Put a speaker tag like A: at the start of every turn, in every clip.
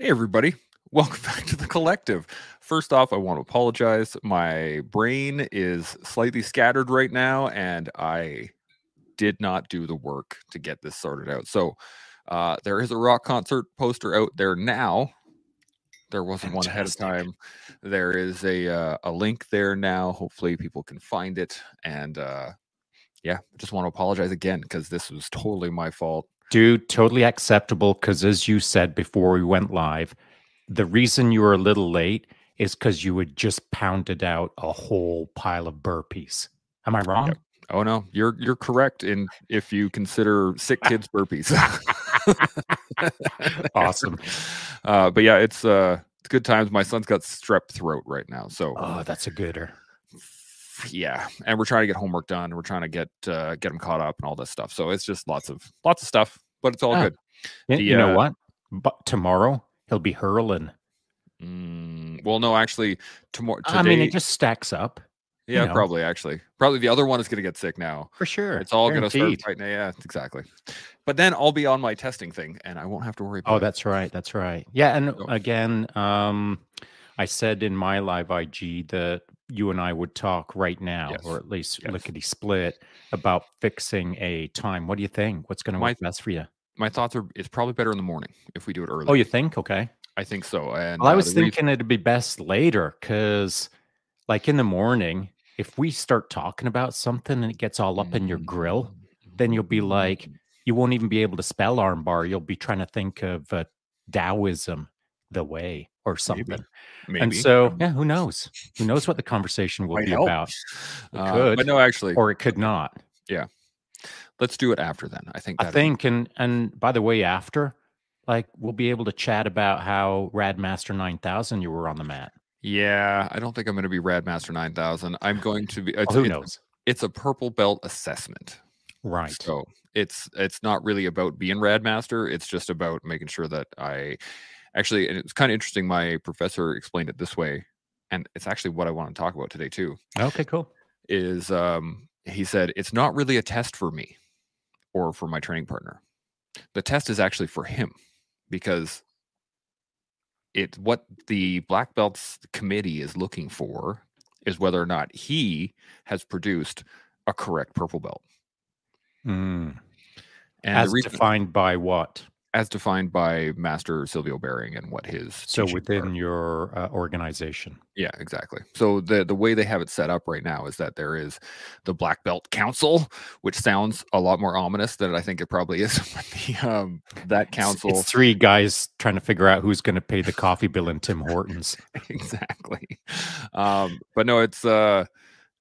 A: Hey, everybody. Welcome back to the collective. First off, I want to apologize. My brain is slightly scattered right now, and I did not do the work to get this sorted out. So, uh, there is a rock concert poster out there now. There wasn't one ahead of time. There is a uh, a link there now. Hopefully, people can find it. And uh, yeah, I just want to apologize again because this was totally my fault.
B: Dude, totally acceptable. Because as you said before we went live, the reason you were a little late is because you had just pounded out a whole pile of burpees. Am I wrong?
A: Oh no, you're you're correct in if you consider sick kids burpees.
B: Awesome.
A: Uh, but yeah, it's uh it's good times. My son's got strep throat right now, so
B: Oh, that's a gooder.
A: Yeah, and we're trying to get homework done. We're trying to get uh, get them caught up and all this stuff. So it's just lots of lots of stuff, but it's all
B: Ah,
A: good.
B: Y-
A: The,
B: you know
A: uh,
B: what? But tomorrow he'll be hurling.
A: Mm, well, no, actually, tomorrow. Today,
B: I mean, it just stacks up
A: yeah,
B: know.
A: probably actually, probably the other one is gonna get sick now.
B: for sure.
A: It's all gonna start
B: Guaranteed.
A: fighting. Yeah, exactly. But then I'll be on my testing thing, and I won't have to worry about.
B: Oh,
A: it.
B: that's right. That's right. Yeah, and again, um, I said in my live IG that you and I would talk right now,
A: Yes.
B: or at least
A: Yes.
B: lickety split, about fixing a time. What do you think? What's going to work best for you?
A: my thoughts are it's probably better in the morning if we do it early.
B: Oh, you think? Okay.
A: I think so. And
B: Well, I
A: uh,
B: was
A: reason-
B: thinking it'd be best later because, like in the morning, if we start talking about something and it gets all up in your grill, then you'll be like, you won't even be able to spell armbar. You'll be trying to think of uh, Taoism, the way, or something.
A: maybe.
B: And so, yeah, who knows? Who knows what the conversation will
A: Might
B: be
A: help.
B: about, It
A: Uh,
B: could,
A: but no, actually,
B: or it could not.
A: Yeah, let's do it after then. I think.
B: I
A: that'd-
B: think, and and by the way, after, like, we'll be able to chat about how Radmaster Nine Thousand you were on the mat.
A: Yeah, I don't think I'm going to be Radmaster 9000. I'm going to be. It's,
B: Well, who
A: it's-
B: knows?
A: It's a purple belt assessment.
B: Right.
A: So it's it's not really about being Radmaster. It's just about making sure that I actually. And it's kind of interesting. My professor explained it this way, and it's actually what I want to talk about today too.
B: Okay. Cool.
A: is um he said it's not really a test for me or for my training partner the test is actually for him because it what the black belts committee is looking for is whether or not he has produced a correct purple belt
B: Mm.
A: and
B: As
A: reason,
B: defined by what?
A: As defined by master Sylvio Behring and what his
B: So
A: teachings are.
B: within your uh, organization.
A: Yeah, exactly. So the the way they have it set up right now is that there is the Black Belt Council, which sounds a lot more ominous than I think it probably is. The um, that
B: It's-
A: council,
B: It's, three guys trying to figure out who's going to pay the coffee bill in Tim Hortons.
A: exactly. Um, but no, it's uh,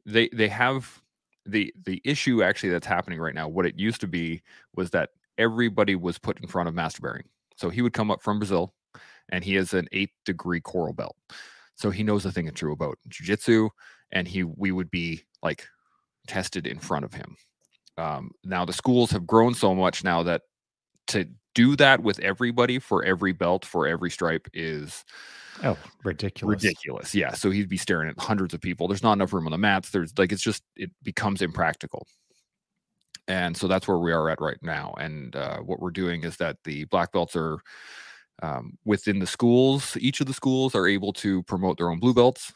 A: they they have the the issue actually that's happening right now. What it used to be was that everybody was put in front of Master Behring. So he would come up from Brazil, and he is an eighth degree coral belt. So he knows a thing or two about jujitsu, and he we would be like tested in front of him. Um, now the schools have grown so much now that to do that with everybody for every belt for every stripe is
B: Oh, ridiculous.
A: ridiculous. Yeah. So he'd be staring at hundreds of people. There's not enough room on the mats. There's like it's just it becomes impractical. And so that's where we are at right now. And uh, what we're doing is that the black belts are um, within the schools. Each of the schools are able to promote their own blue belts,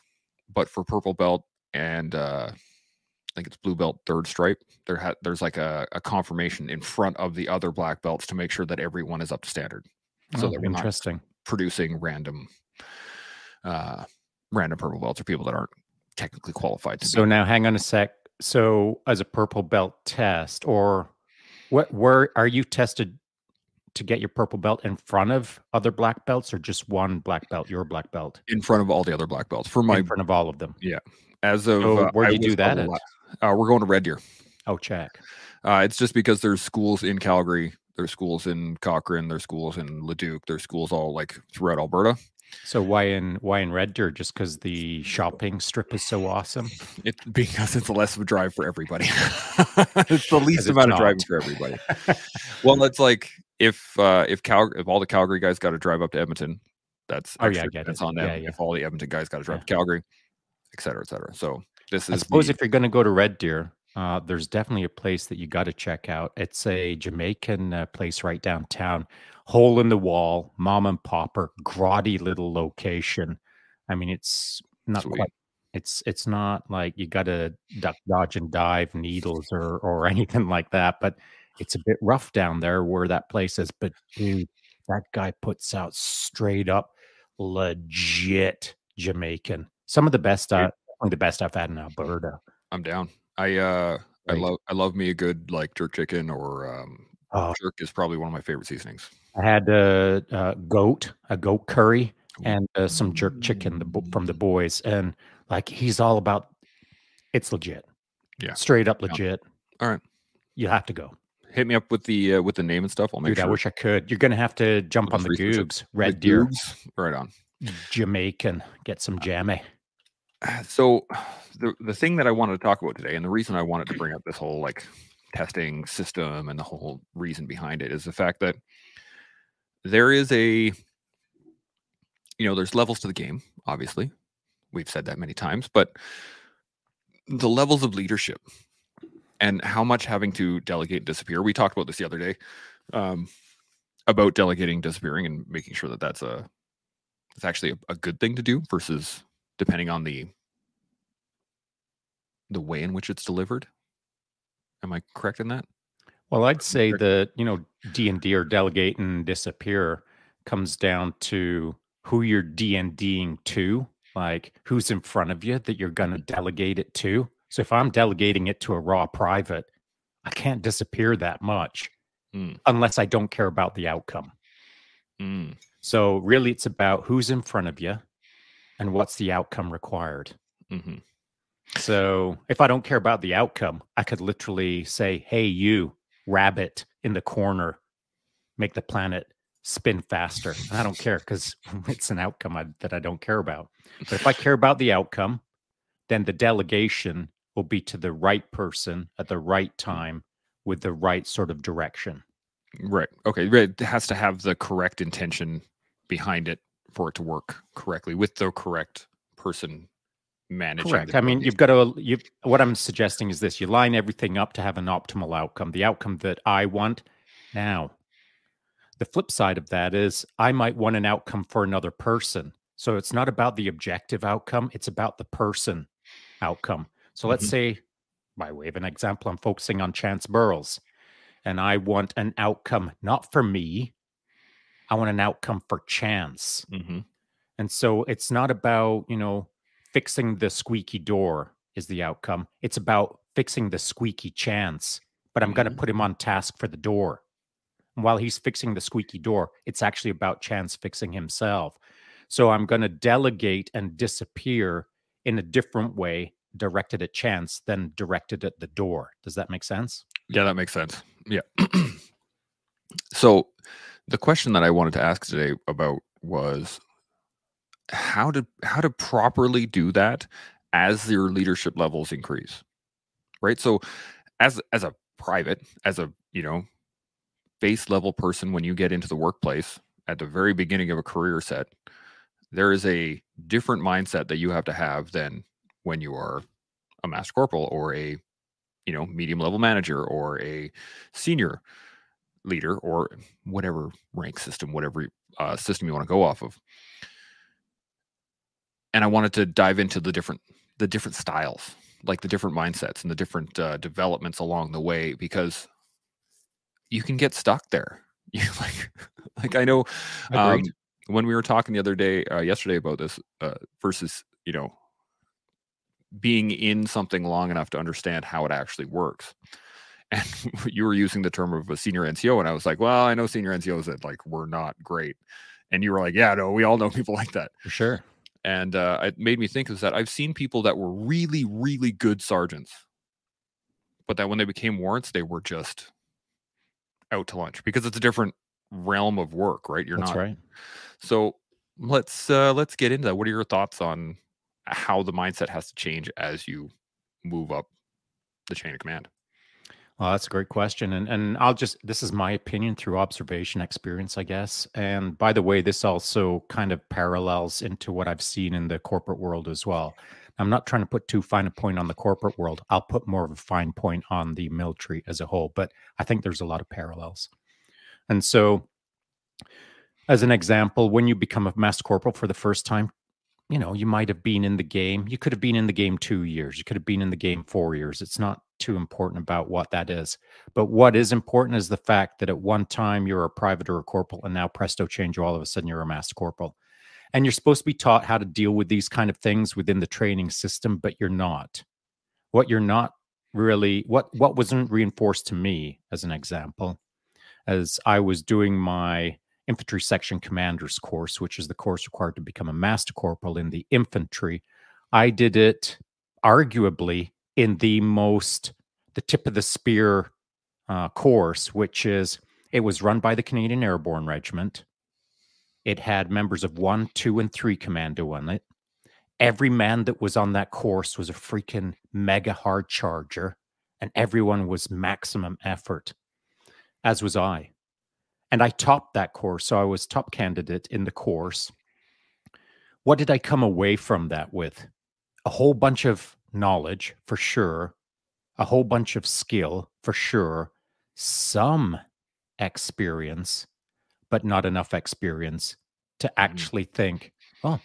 A: but for purple belt and uh, I think it's blue belt third stripe. There ha- there's like a, a confirmation in front of the other black belts to make sure that everyone is up to standard. So
B: Oh,
A: that we're not
B: interesting.
A: producing random uh random purple belts or people that aren't technically qualified to
B: So
A: be.
B: now hang on a sec. So as a purple belt test, or what where are you tested to get your purple belt in front of other black belts or just one black belt, your black belt?
A: in front of all the other black belts for my
B: in front of all of them. Yeah.
A: As of
B: So
A: uh,
B: where do you do that at?
A: uh, we're going to red deer
B: Oh, check.
A: uh it's just because there's schools in calgary there's schools in cochrane there's schools in leduc there's schools all like throughout alberta
B: So why in why in Red Deer? Just because the shopping strip is so awesome?
A: it because it's less of a drive for everybody it's the least amount of driving for everybody well it's like if uh if cal if all the calgary guys got to drive up to edmonton that's
B: Oh, yeah, I
A: that's on them
B: Yeah, yeah.
A: if all the edmonton guys got to drive
B: Yeah.
A: to calgary et cetera et cetera so this
B: I
A: is
B: suppose
A: the-
B: if you're going to go to Red Deer, uh, there's definitely a place that you got to check out. It's a Jamaican uh, place right downtown. Hole in the wall, mom and popper, grotty little location. I mean, it's not
A: Sweet.
B: quite. It's it's not like you got to duck, dodge, and dive needles or or anything like that. But it's a bit rough down there where that place is. But dude, that guy puts out straight up legit Jamaican. Some of the best, uh, the best I've had in Alberta.
A: I'm down. I uh I love I love me a good like jerk chicken or um
B: Oh,
A: jerk is probably one of my favorite seasonings.
B: I had a, a goat, a goat curry, and uh, some jerk chicken the, from the boys, and like he's all about. It's legit.
A: Yeah.
B: straight up
A: Yeah.
B: legit.
A: All right.
B: You have to go,
A: Hit me up with the uh, with the name and stuff. I'll make
B: dude.
A: sure.
B: I wish I could. You're gonna have to jump on the
A: just research it.
B: goobs,
A: The
B: red deer,
A: Goobs? Right on.
B: Jamaican. Get some jammy.
A: So the the thing that I wanted to talk about today, and the reason I wanted to bring up this whole like testing system and the whole reason behind it is the fact that there is a you know there's levels to the game obviously. We've said that many times but the levels of leadership and how much having to delegate and disappear we talked about this the other day um, about delegating disappearing and making sure that that's a it's actually a, a good thing to do versus depending on the the way in which it's delivered am i correct in that
B: Well, I'd say the you know D and D or delegate and disappear comes down to who you're D and Ding to, like who's in front of you that you're going to delegate it to. So if I'm delegating it to a raw private, I can't disappear that much
A: Mm.
B: unless I don't care about the outcome.
A: Mm,
B: So really, it's about who's in front of you and what's the outcome required.
A: mhm.
B: So if I don't care about the outcome, I could literally say, "Hey, you rabbit in the corner, make the planet spin faster." And I don't care because it's an outcome I, that I don't care about. But if I care about the outcome, then the delegation will be to the right person at the right time with the right sort of direction.
A: Right. Okay. It has to have the correct intention behind it for it to work correctly with the correct person managing.
B: Correct. I mean, you've got to. You. What I'm suggesting is this: you line everything up to have an optimal outcome, the outcome that I want. Now, the flip side of that is I might want an outcome for another person. So it's not about the objective outcome; it's about the person outcome. So let's
A: Mhm.
B: say, by way of an example, I'm focusing on Chance Burles, and I want an outcome not for me. I want an outcome for Chance.
A: Mhm.
B: And so it's not about, you know, fixing the squeaky door is the outcome. It's about fixing the squeaky chance. But I'm going to
A: mm-hmm.
B: put him on task for the door. And while he's fixing the squeaky door, it's actually about chance fixing himself. So I'm going to delegate and disappear in a different way, directed at chance than directed at the door. Does that make sense?
A: Yeah, that makes sense. Yeah. so the question that I wanted to ask today about was how to how to properly do that as your leadership levels increase. Right? So as as a private, as a, you know, base level person when you get into the workplace at the very beginning of a career set, there is a different mindset that you have to have than when you are a master corporal or a you know medium level manager or a senior leader or whatever rank system whatever uh, system you want to go off of and i wanted to dive into the different the different styles like the different mindsets and the different uh, developments along the way because you can get stuck there. You like like i know um, when we were talking the other day uh, yesterday about this uh, versus you know being in something long enough to understand how it actually works. And you were using the term of a senior nco and i was like well i know senior ncos that like were not great. And you were like yeah no we all know people like that.
B: For sure.
A: And uh, it made me think is that i've seen people that were really really good sergeants but that when they became warrants they were just out to lunch because it's a different realm of work right? You're
B: That's
A: not
B: right.
A: so let's uh let's get into that. What are your thoughts on how the mindset has to change as you move up the chain of command
B: Well, that's a great question. And and I'll just this is my opinion through observation experience, I guess. And by the way, this also kind of parallels into what I've seen in the corporate world as well. I'm not trying to put too fine a point on the corporate world. I'll put more of a fine point on the military as a whole, but I think there's a lot of parallels. And so as an example, when you become a master corporal for the first time, you know, you might have been in the game. You could have been in the game two years. You could have been in the game four years. It's not too important about what that is. But what is important is the fact that at one time you're a private or a corporal, and now presto change, all of a sudden you're a master corporal. And you're supposed to be taught how to deal with these kind of things within the training system, but you're not. What you're not really, what what wasn't reinforced to me, as an example, as I was doing my infantry section commander's course, which is the course required to become a master corporal in the infantry. I did it arguably in the most, the tip of the spear uh, course, which is it was run by the Canadian Airborne Regiment. It had members of one, two, and three commando on it. Every man that was on that course was a freaking mega hard charger, and everyone was maximum effort, as was I and I topped that course. So I was top candidate in the course. What did I come away from that with? A whole bunch of knowledge for sure, a whole bunch of skill for sure, some experience, but not enough experience to mm. actually think, oh,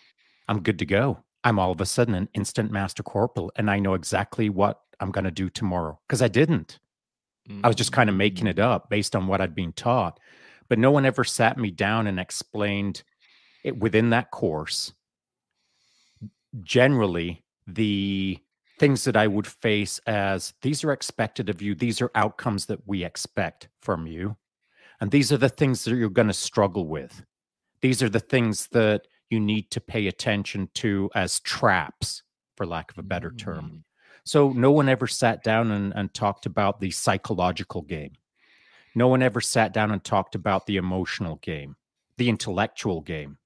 B: I'm good to go. I'm all of a sudden an instant master corporal and I know exactly what I'm going to do tomorrow because I didn't. I was just kind of making it mm. up based on what I'd been taught but no one ever sat me down and explained it within that course generally the things that I would face as these are expected of you, these are outcomes that we expect from you. And these are the things that you're going to struggle with. These are the things that you need to pay attention to as traps, for lack of a better term. Mm-hmm. So, no one ever sat down and, and talked about the psychological game. No one ever sat down and talked about the emotional game, the intellectual game,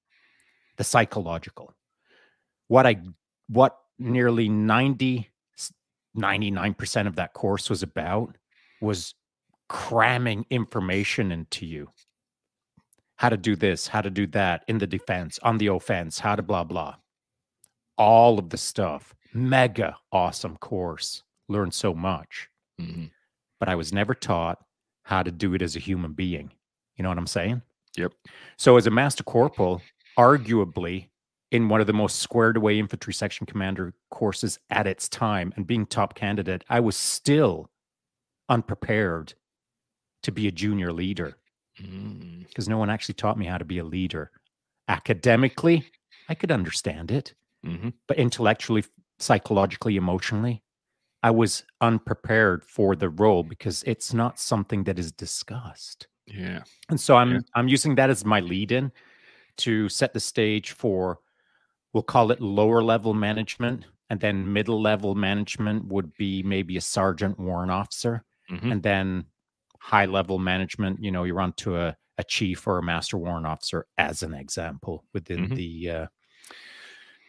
B: the psychological. What I what nearly 90 99% of that course was about was cramming information into you. How to do this, how to do that in the defense, on the offense, how to blah blah. All of the stuff. Mega awesome course. Learned so much. Mm-hmm. But I was never taught how to do it as a human being. You know what I'm saying?
A: Yep.
B: So as a master corporal, arguably in one of the most squared away infantry section commander courses at its time and being top candidate, I was still unprepared to be a junior leader because mm. no one actually taught me how to be a leader. Academically, I could understand it, mm-hmm. but intellectually, psychologically, emotionally, I was unprepared for the role because it's not something that is discussed.
A: Yeah.
B: And so I'm yeah. I'm using that as my lead in to set the stage for we'll call it lower level management and then middle level management would be maybe a sergeant warrant officer mm-hmm. and then high level management you know you're on to a, a chief or a master warrant officer as an example within mm-hmm. the uh,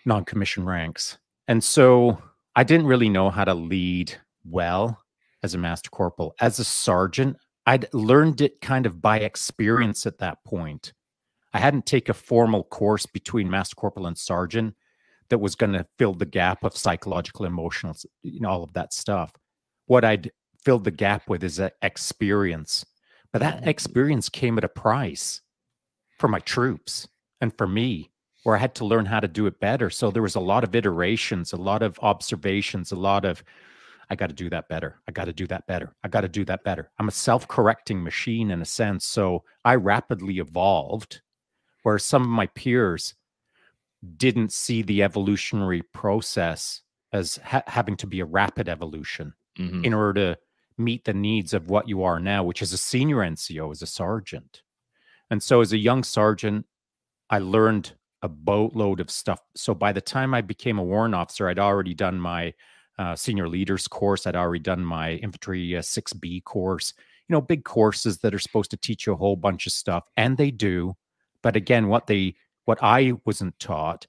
B: non-commissioned ranks and so I didn't really know how to lead well as a master corporal. As a sergeant, I'd learned it kind of by experience at that point. I hadn't taken a formal course between master corporal and sergeant that was going to fill the gap of psychological, emotional, you know, all of that stuff. What I'd filled the gap with is that experience. But that mm. experience came at a price for my troops and for me where I had to learn how to do it better. So there was a lot of iterations, a lot of observations, a lot of I got to do that better. I got to do that better. I got to do that better. I'm a self-correcting machine in a sense. So I rapidly evolved where some of my peers didn't see the evolutionary process as ha- having to be a rapid evolution mm-hmm. in order to meet the needs of what you are now, which is a senior NCO as a sergeant. And so as a young sergeant, I learned a boatload of stuff. So by the time I became a warrant officer, I'd already done my uh, senior leaders course. I'd already done my infantry uh, 6B course. You know, big courses that are supposed to teach you a whole bunch of stuff, and they do. But again, what they what I wasn't taught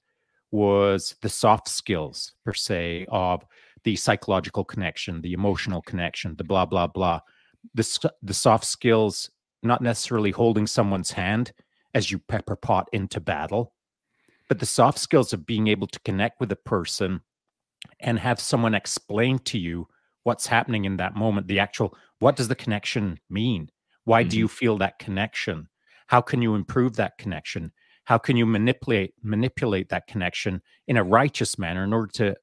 B: was the soft skills per se of the psychological connection, the emotional connection, the blah blah blah. The the soft skills, not necessarily holding someone's hand as you pepper pot into battle, but the soft skills of being able to connect with a person and have someone explain to you what's happening in that moment the actual what does the connection mean why mm-hmm. do you feel that connection How can you improve that connection? How can you manipulate manipulate that connection in a righteous manner in order to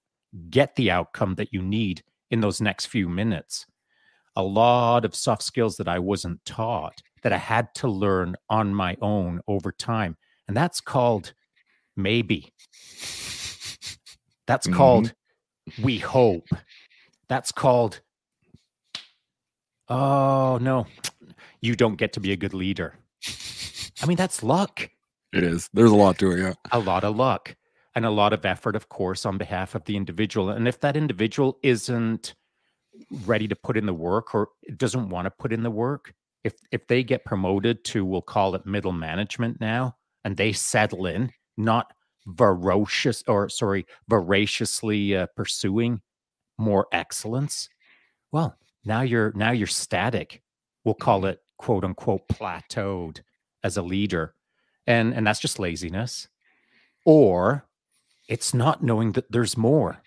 B: get the outcome that you need in those next few minutes? A lot of soft skills that I wasn't taught that I had to learn on my own over time. And that's called maybe. That's mm-hmm. called we hope. That's called oh no, you don't get to be a good leader. I mean, that's luck.
A: It is. There's a lot to it, yeah.
B: A lot of luck and a lot of effort, of course, on behalf of the individual. And if that individual isn't ready to put in the work or doesn't want to put in the work, if if they get promoted to we'll call it middle management now and they settle in, not ferocious or sorry, voraciously uh, pursuing more excellence, well, now you're now you're static. We'll call it quote unquote plateaued as a leader and and that's just laziness. Or it's not knowing that there's more.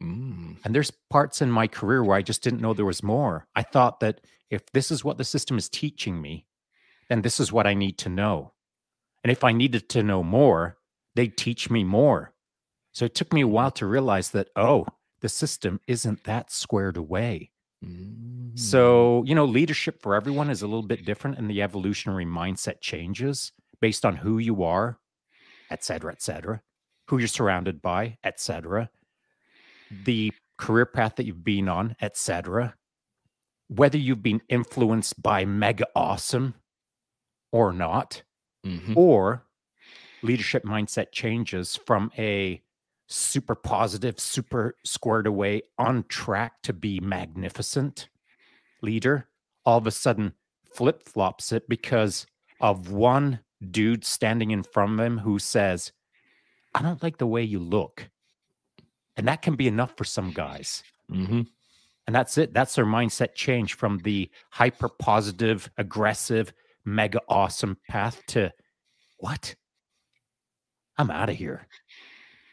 B: Mm. and there's parts in my career where i just didn't know there was more. I thought that if this is what the system is teaching me then this is what i need to know. And if i needed to know more they'd teach me more. So it took me a while to realize that oh the system isn't that squared away mm. so you know leadership for everyone is a little bit different and the evolutionary mindset changes based on who you are, et cetera, et cetera, who you're surrounded by, et cetera, the career path that you've been on, et cetera, whether you've been influenced by mega awesome or not, mm-hmm. or leadership mindset changes from a super positive, super squared away, on track to be magnificent leader, all of a sudden flip flops it because of one dude standing in front of him who says, I don't like the way you look. And that can be enough for some guys. Mm-hmm. And that's it. That's their mindset change from the hyper positive, aggressive, mega awesome path to what? I'm out of here.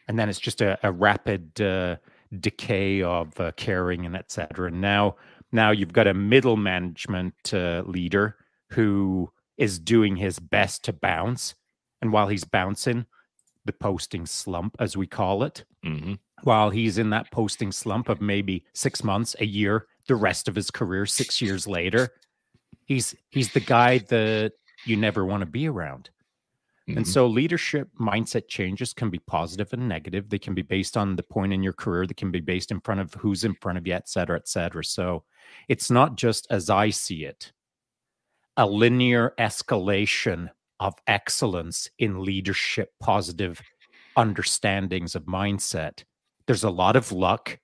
B: And then it's just a, a rapid uh, decay of uh, caring and etc. And now, now you've got a middle management uh, leader who is doing his best to bounce. And while he's bouncing, the posting slump, as we call it, mm-hmm. while he's in that posting slump of maybe six months, a year, the rest of his career, six years later, he's he's the guy that you never want to be around. Mm-hmm. And so leadership mindset changes can be positive and negative. They can be based on the point in your career. They can be based in front of who's in front of you, et cetera, et cetera. So it's not just as I see it a linear escalation of excellence in leadership, positive understandings of mindset. There's a lot of luck.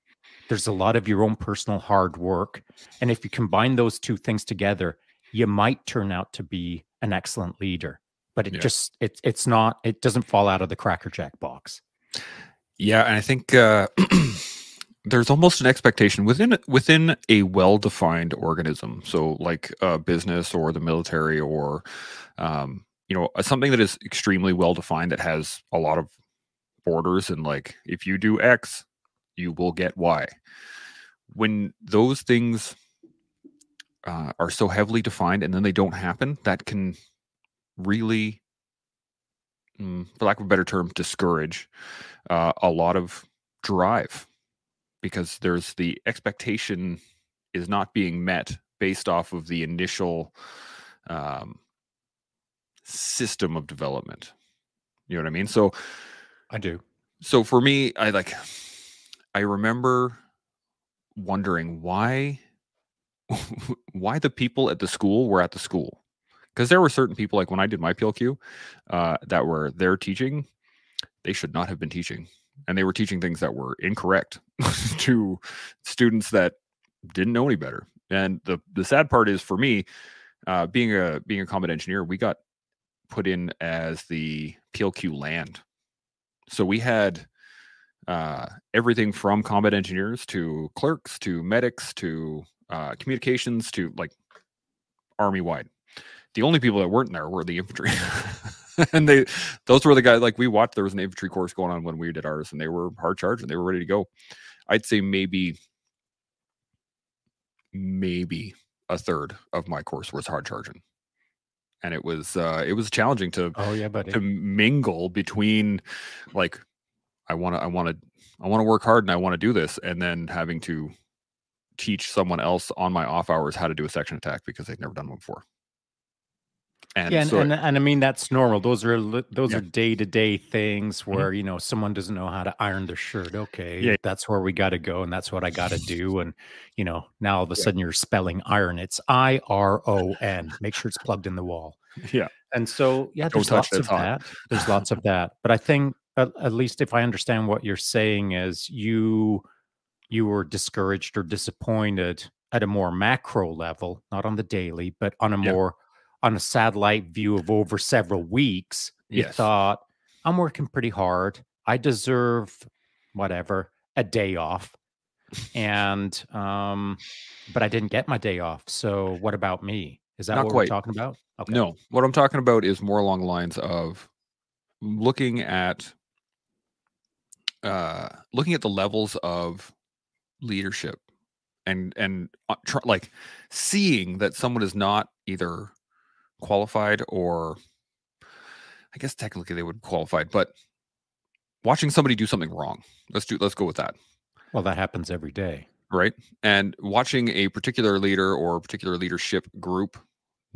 B: There's a lot of your own personal hard work. And if you combine those two things together, you might turn out to be an excellent leader. But it yeah. just it's it's not it doesn't fall out of the cracker jack box.
A: Yeah, and I think uh there's almost an expectation within within a well-defined organism so like a business or the military or um, you know something that is extremely well defined that has a lot of borders and like if you do x you will get y when those things uh, are so heavily defined and then they don't happen that can really mm, for lack of a better term discourage uh, a lot of drive because there's the expectation is not being met based off of the initial um, system of development. You know what I mean? So
B: I do.
A: So for me, I like I remember wondering why why the people at the school were at the school. Because there were certain people, like when I did my PLQ, uh, that were there teaching, they should not have been teaching and they were teaching things that were incorrect to students that didn't know any better. And the the sad part is for me, uh, being a being a combat engineer, we got put in as the PLQ land. So we had uh, everything from combat engineers to clerks to medics to uh, communications to like army wide. The only people that weren't there were the infantry. and they those were the guys like we watched there was an infantry course going on when we did ours and they were hard charged and they were ready to go i'd say maybe maybe a third of my course was hard charging and it was uh, it was challenging to
B: Oh yeah, buddy.
A: to mingle between like I want to I want to I want to work hard and I want to do this, and then having to teach someone else on my off hours how to do a section attack because they've never done one before. And
B: yeah, and,
A: so
B: and, and I mean that's normal. Those are those
A: Yeah.
B: are day to day things
A: Mhm.
B: where you know someone doesn't know how to iron their shirt. Okay,
A: Yeah.
B: that's where we got to go, and that's what I got to do. And you know now all of a
A: Yeah.
B: sudden you're spelling iron. It's I R O N. Make sure it's plugged in the wall.
A: yeah,
B: And so yeah,
A: Don't
B: there's lots of that. There's lots of that. But I think at, at least if I understand what you're saying is you you were discouraged or disappointed at a more macro level, not on the daily, but on a more on a satellite view of over several weeks. You
A: Yes.
B: thought, I'm working pretty hard. I deserve whatever, a day off. And um, but I didn't get my day off. So what about me? Is that
A: Not
B: what
A: quite.
B: we're talking about? Okay.
A: No, what I'm talking about is more along the lines of looking at uh looking at the levels of leadership and and uh, tr- like seeing that someone is not either qualified or I guess technically they would qualified, but watching somebody do something wrong. Let's do let's go with that.
B: Well, that happens every day.
A: right? And watching a particular leader or a particular leadership group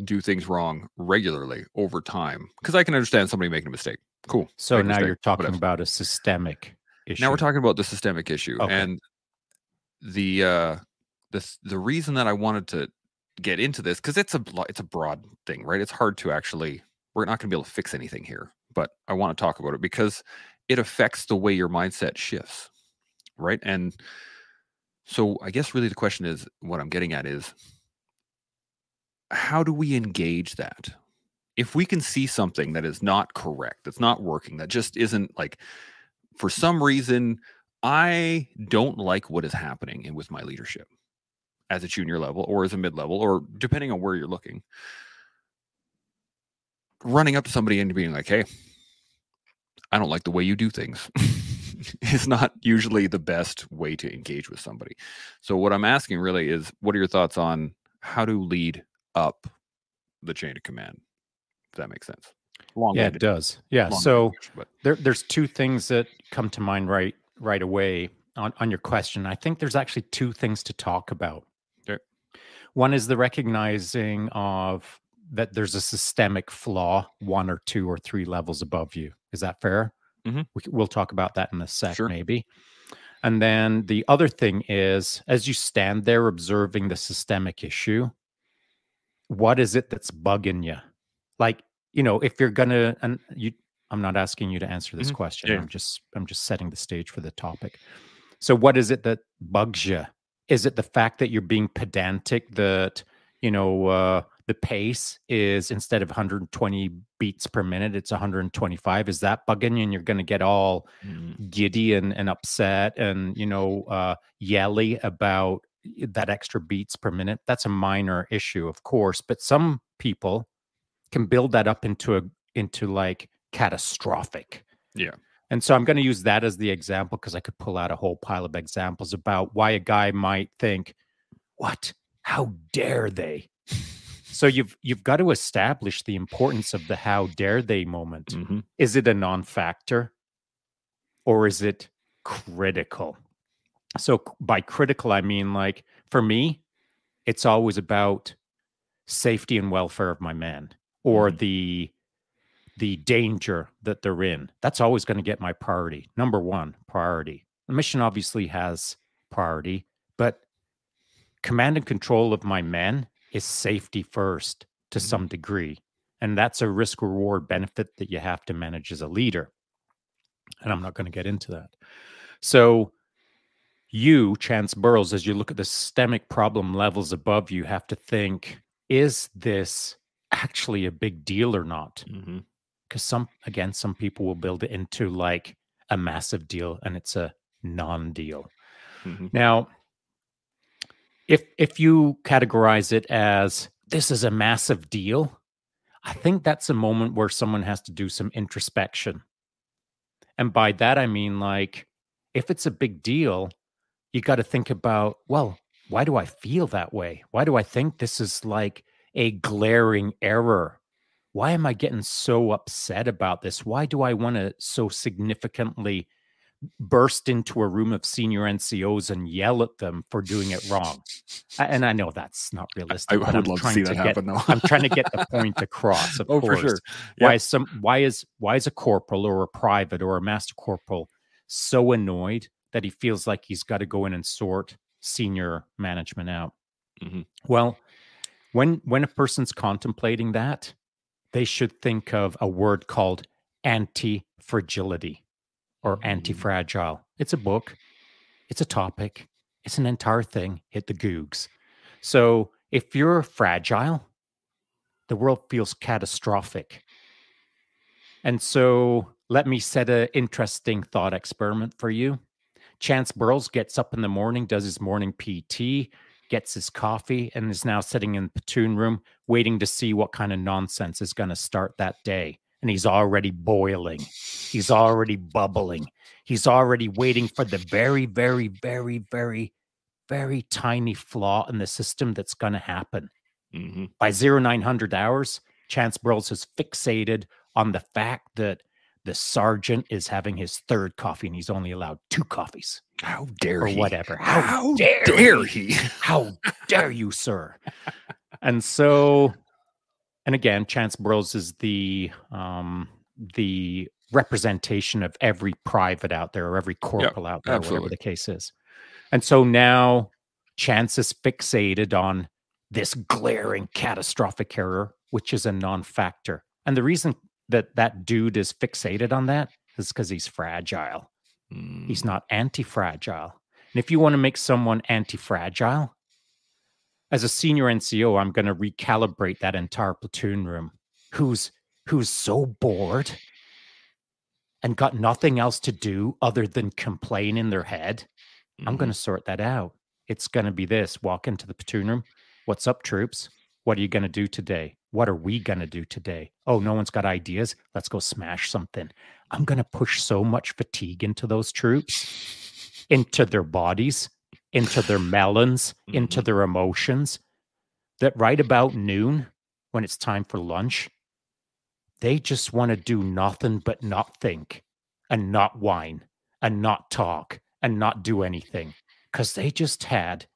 A: do things wrong regularly over time, because I can understand somebody making a mistake. Cool.
B: So
A: make
B: now
A: mistake,
B: you're talking
A: whatever.
B: about a systemic issue.
A: Now we're talking about the systemic issue
B: Okay.
A: and the uh this the reason that I wanted to get into this because it's a it's a broad thing, right? It's hard to actually we're not going to be able to fix anything here, but I want to talk about it because it affects the way your mindset shifts, right? And so I guess really the question is what I'm getting at is how do we engage that? If we can see something that is not correct, that's not working, that just isn't like for some reason I don't like what is happening in- with my leadership as a junior level or as a mid level or depending on where you're looking. Running up to somebody and being like, "Hey, I don't like the way you do things." is not usually the best way to engage with somebody. So what I'm asking really is what are your thoughts on how to lead up the chain of command? If that makes sense. Long
B: yeah, it does. Yeah. So
A: but
B: there, there's two things that come to mind right right away on, on your question. I think there's actually two things to talk about. One is the recognizing of that there's a systemic flaw one or two or three levels above you. Is that fair?
A: Mhm.
B: We, we'll talk about that in a sec,
A: Sure.
B: maybe. And then the other thing is, as you stand there observing the systemic issue, what is it that's bugging you? Like, you know, if you're gonna, and you, I'm not asking you to answer this
A: Mhm.
B: question.
A: Yeah.
B: I'm just, I'm just setting the stage for the topic. So, what is it that bugs you? Is it the fact that you're being pedantic? That you know, uh, the pace is instead of 120 beats per minute, it's 125. Is that bugging you? And you're going to get all
A: Mm,
B: giddy and, and upset and you know uh yelly about that extra beats per minute that's a minor issue of course but some people can build that up into a into like catastrophic
A: Yeah.
B: And so i'm going to use that as the example because i could pull out a whole pile of examples about why a guy might think what? How dare they? So you've you've got to establish the importance of the how dare they moment.
A: Mhm.
B: is it a non-factor? Or is it critical? So by critical i mean like for me it's always about safety and welfare of my men or
A: Mhm.
B: the the danger that they're in. That's always going to get my priority. Number one priority. The mission obviously has priority but command and control of my men is safety first to
A: Mhm.
B: some degree and that's a risk reward benefit that you have to manage as a leader and i'm not going to get into that. So you chance Burles as you look at the systemic problem levels above you have to think is this actually a big deal or not?
A: Mhm.
B: Because some again some people will build it into like a massive deal and it's a non-deal.
A: Mhm.
B: now if if you categorize it as this is a massive deal i think that's a moment where someone has to do some introspection. And by that i mean like if it's a big deal you got to think about well why do i feel that way? Why do i think this is like a glaring error why am I getting so upset about this? Why do I want to so significantly burst into a room of senior NCOs and yell at them for doing it wrong? And I know that's not realistic.
A: I, I would love to see that
B: get,
A: happen though.
B: I'm trying to get the point across. Of
A: oh,
B: course.
A: for sure.
B: Why is some why is why is a corporal or a private or a master corporal so annoyed that he feels like he's got to go in and sort senior management out?
A: Mhm.
B: Well, when when a person's contemplating that, they should think of a word called anti-fragility or
A: Mm.
B: anti-fragile. It's a book, it's a topic, it's an entire thing. Hit the googs. So if you're fragile, the world feels catastrophic. And so let me set an interesting thought experiment for you. Chance Burles gets up in the morning, does his morning PT, gets his coffee, and is now sitting in the platoon room waiting to see what kind of nonsense is going to start that day. And he's already boiling. He's already bubbling. He's already waiting for the very, very, very, very, very tiny flaw in the system that's going to happen
A: Mhm.
B: by 0900 hours, Chance Burles is fixated on the fact that the sergeant is having his third coffee and he's only allowed two coffees
A: How dare
B: or
A: he?
B: whatever.
A: How,
B: dare
A: dare
B: he?
A: he?
B: How dare you, sir? And so, and again, Chance Burles is the um, the representation of every private out there or every corporal out there, whatever the case is. And so now Chance is fixated on this glaring catastrophic error, which is a non-factor. And the reason that that dude is fixated on that is because he's fragile. He's
A: Mm.
B: not anti-fragile. And if you want to make someone anti-fragile, as a senior NCO, I'm going to recalibrate that entire platoon room. Who's who's so bored and got nothing else to do other than complain in their head? I'm
A: Mhm.
B: going to sort that out. It's going to be this walk into the platoon room. What's up, troops? What are you going to do today? What are we going to do today? Oh, no one's got ideas. Let's go smash something. I'm going to push so much fatigue into those troops, into their bodies, into their melons, into mm-hmm. their emotions, that right about noon, when it's time for lunch, they just want to do nothing but not think and not whine and not talk and not do anything because they just had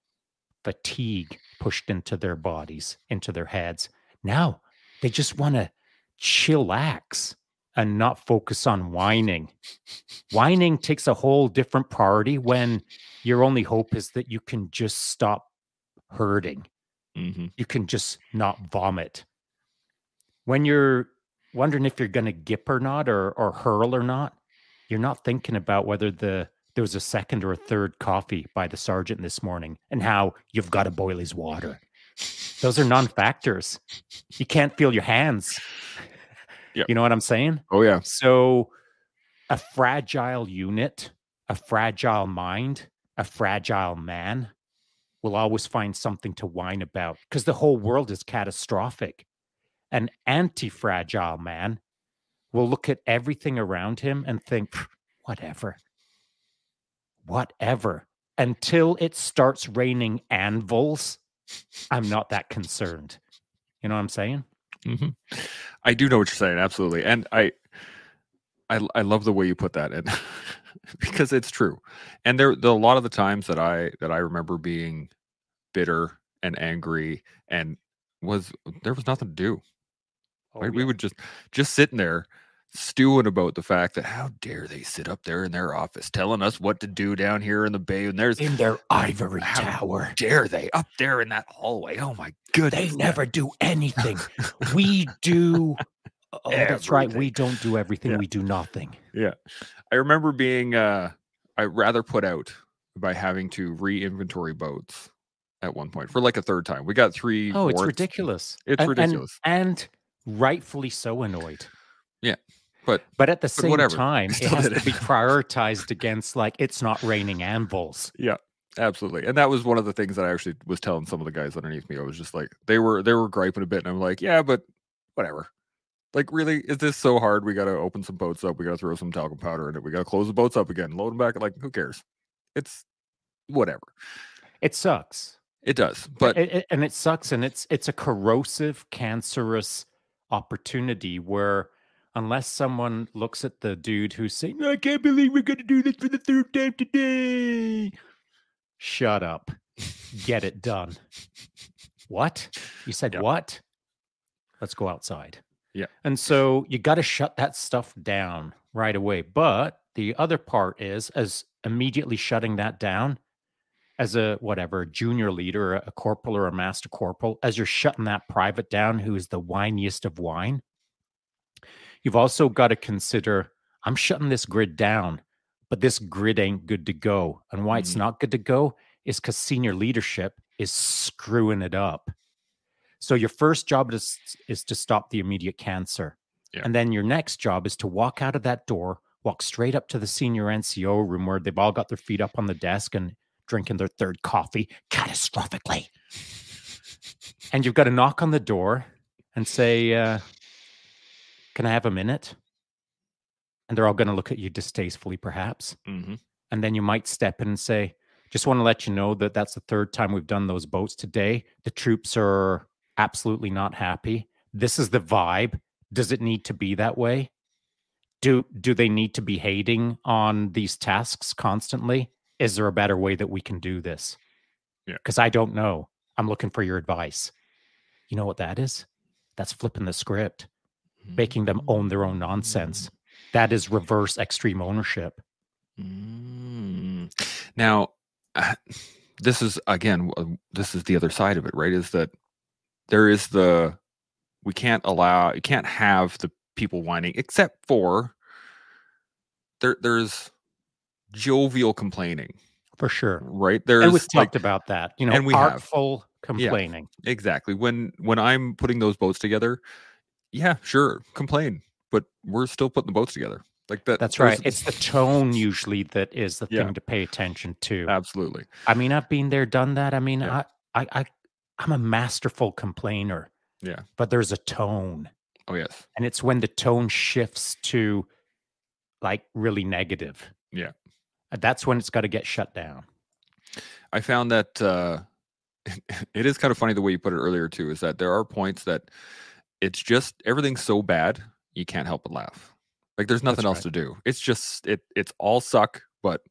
B: fatigue pushed into their bodies, into their heads. Now they just want to chillax and not focus on whining. Whining takes a whole different priority when your only hope is that you can just stop hurting.
A: Mhm.
B: You can just not vomit. When you're wondering if you're going to gip or not or, or hurl or not, you're not thinking about whether the there was a second or a third coffee by the sergeant this morning and how you've got to boil his water. Those are non-factors. You can't feel your hands.
A: Yep.
B: You know what I'm saying?
A: Oh yeah.
B: So, a fragile unit, a fragile mind, a fragile man will always find something to whine about because the whole world is catastrophic. An anti fragile man will look at everything around him and think, whatever, whatever. Until it starts raining anvils, I'm not that concerned. You know what I'm saying?
A: hmm I do know what you're saying, absolutely, and I, I, I love the way you put that, and because it's true. And there, there, a lot of the times that I that I remember being bitter and angry, and was there was nothing to do.
B: Oh,
A: right? We would just just sitting there stewing about the fact that how dare they sit up there in their office telling us what to do down here in the bay, and there's
B: in their ivory
A: How
B: tower.
A: dare they up there in that hallway? Oh my goodness!
B: They never do anything. we do. Oh, that's right. We don't do everything.
A: Yeah.
B: We do nothing.
A: Yeah. I remember being uh I rather put out by having to re-inventory boats at one point for like a third time. We got three
B: Oh, it's ridiculous.
A: It's
B: And- and-
A: ridiculous.
B: And, rightfully so annoyed.
A: But-
B: but at the same
A: whatever.
B: time, it has to be prioritized against like it's not raining anvils.
A: Yeah. Absolutely. And that was one of the things that I actually was telling some of the guys underneath me. I was just like they were they were griping a bit and I'm like, "Yeah, but whatever." Like really, is this so hard? We got to open some boats up. We got to throw some talcum powder in it. We got to close the boats up again, load them back. Like, who cares? It's whatever.
B: It sucks.
A: It does, but
B: It- it- and it sucks and it's it's a corrosive cancerous opportunity where unless someone looks at the dude who's saying, I can't believe we're going to do this for the third time today. Shut up. Get it done. what? You said
A: Yeah.
B: what? Let's go outside.
A: Yeah.
B: And so you got to shut that stuff down right away. But the other part is, as immediately shutting that down, as a whatever junior leader, a corporal or a master corporal, as you're shutting that private down, who is the whiniest of wine, you've also got to consider I'm shutting this grid down, but this grid ain't good to go. And why it's
A: Mhm.
B: not good to go is because senior leadership is screwing it up. So your first job is is to stop the immediate cancer.
A: Yeah.
B: And then your next job is to walk out of that door, walk straight up to the senior NCO room where they've all got their feet up on the desk and drinking their third coffee catastrophically. and you've got to knock on the door and say, uh, Can I have a minute? And they're all going to look at you distastefully, perhaps.
A: hmm
B: And then you might step in and say, just want to let you know that that's the third time we've done those boats today. The troops are absolutely not happy. This is the vibe. Does it need to be that way? Do do they need to be hating on these tasks constantly? Is there a better way that we can do this?
A: Yeah.
B: Because I don't know. I'm looking for your advice. You know what that is? That's flipping the script, making them own their own nonsense. That is reverse extreme ownership.
A: Mm. Now, uh, this is again, this is the other side of it, right? Is that there is the we can't allow, you can't have the people whining, except for there. There's jovial complaining,
B: For sure.
A: right?
B: And
A: There's
B: we've
A: like
B: talked about that. You know,
A: and we have.
B: artful complaining.
A: exactly when when I'm putting those boats together. Yeah, sure, complain, but we're still putting the boats together. Like that.
B: That's right. It's the tone usually that is the
A: Yeah.
B: thing to pay attention to.
A: absolutely.
B: I mean, I've been there, done that. I mean,
A: Yeah.
B: I, I, I, I'm a masterful complainer.
A: Yeah.
B: But there's a tone,
A: Oh yes.
B: and it's when the tone shifts to like really negative.
A: Yeah.
B: Uh, That's when it's got to get shut down.
A: I found that uh, it is kind of funny the way you put it earlier too. Is that there are points that it's just everything's so bad you can't help but laugh. Like there's nothing else
B: right.
A: to do. It's just it it's all suck. But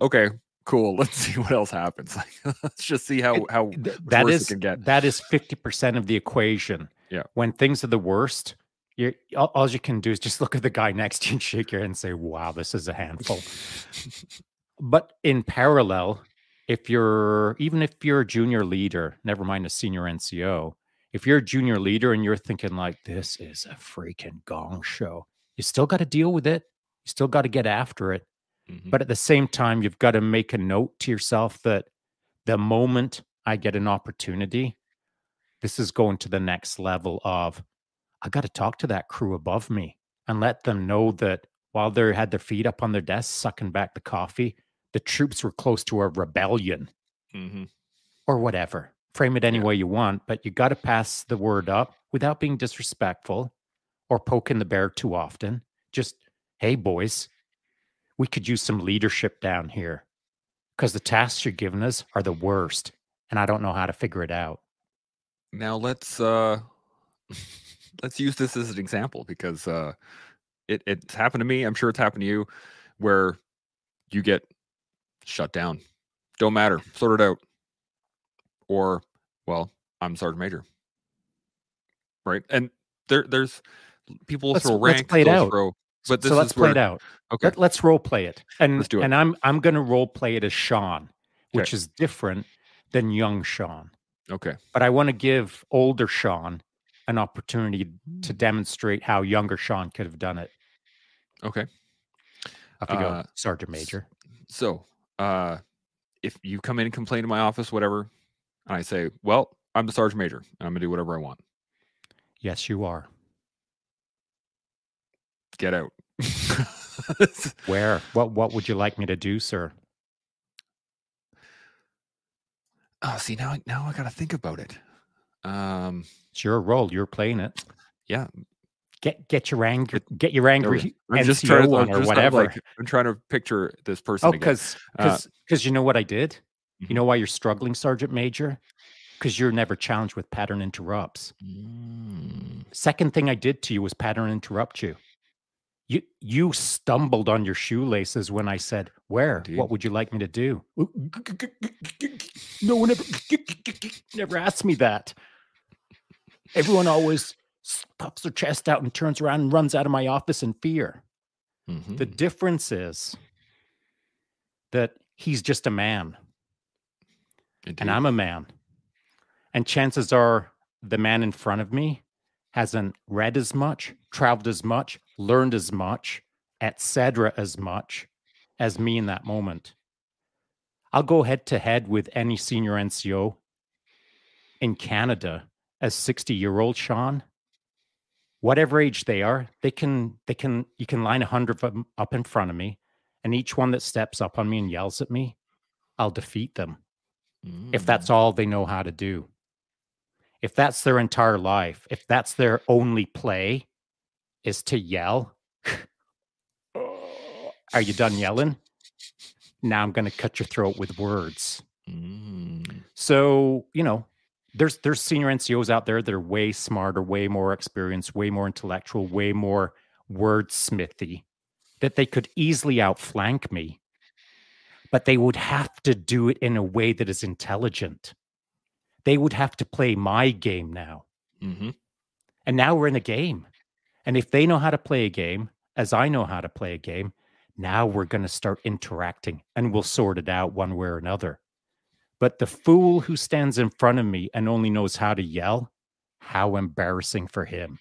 A: okay, cool. Let's see what else happens. Like let's just see how how
B: Th-
A: much
B: that is
A: it can get.
B: that is 50% of the equation.
A: Yeah.
B: When things are the worst, you all, all you can do is just look at the guy next to you and shake your head and say, "Wow, this is a handful." but in parallel, if you're even if you're a junior leader, never mind a senior NCO, if you're a junior leader and you're thinking like this is a freaking gong show, you still got to deal with it. You still got to get after it.
A: Mhm.
B: But at the same time, you've got to make a note to yourself that the moment I get an opportunity, this is going to the next level of I got to talk to that crew above me and let them know that while they had their feet up on their desks sucking back the coffee, the troops were close to a rebellion
A: Mhm.
B: or whatever. Frame it any
A: Yeah.
B: way you want, but you got to pass the word up without being disrespectful or poking the bear too often. Just, hey, boys, we could use some leadership down here because the tasks you're giving us are the worst. And I don't know how to figure it out.
A: Now let's uh let's use this as an example because uh it, it's happened to me. I'm sure it's happened to you where you get shut down. Don't matter. Sort it out. Or, well, I'm sergeant major. Right. And there there's people
B: Let's-
A: throw
B: let's
A: rank.
B: play it out.
A: throw- but this
B: so let's
A: is
B: play
A: where,
B: it out.
A: Okay.
B: Let, let's role play it. And
A: Let's do it.
B: and I'm I'm gonna role play it as Shaun, which is different than young Shaun.
A: Okay.
B: But I want to give older Shaun an opportunity to demonstrate how younger Shaun could have done it.
A: Okay.
B: Off you go,
A: Uh,
B: Sergeant Major.
A: So, uh, if you come in and complain to my office, whatever, and I say, well, I'm the sergeant major and I'm gonna do whatever I want.
B: Yes, you are.
A: Get out.
B: Where? What what would you like me to do, sir?
A: oh, see now, I- now I gotta think about it. Um,
B: It's your role. You're playing it.
A: yeah,
B: Get get your anger get your angry.
A: I'm just trying to, I'm
B: or
A: just, I'm
B: whatever.
A: like, I'm trying to picture this person.
B: oh,
A: again.
B: because
A: Uh,
B: because you know what I did?
A: Mhm.
B: You know why you're struggling, Sergeant Major? Because you're never challenged with pattern interrupts.
A: Mm,
B: second thing I did to you was pattern interrupt you. You you stumbled on your shoelaces when I said, "Where?
A: Indeed.
B: What would you like me to do?" No one ever never asked me that. Everyone always puffs their chest out and turns around and runs out of my office in fear.
A: Mhm.
B: The difference is that he's just a man
A: Indeed.
B: and I'm a man. And chances are the man in front of me hasn't read as much, traveled as much, learned as much, etc. as much as me in that moment. I'll go head to head with any senior NCO in Canada as 60 year old Shaun. Whatever age they are, they can they can you can line a hundred of them up in front of me, and each one that steps up on me and yells at me, I'll defeat them if that's
A: Mm.
B: all they know how to do. If that's their entire life, if that's their only play is to yell, are you done yelling? Now I'm going to cut your throat with words.
A: Mm.
B: So, you know, there's there's senior NCOs out there that are way smarter, way more experienced, way more intellectual, way more wordsmithy that they could easily outflank me. But they would have to do it in a way that is intelligent. They would have to play my game now.
A: Mhm.
B: And now we're in a game. And if they know how to play a game, as I know how to play a game, now we're going to start interacting and we'll sort it out one way or another. But the fool who stands in front of me and only knows how to yell, how embarrassing for him.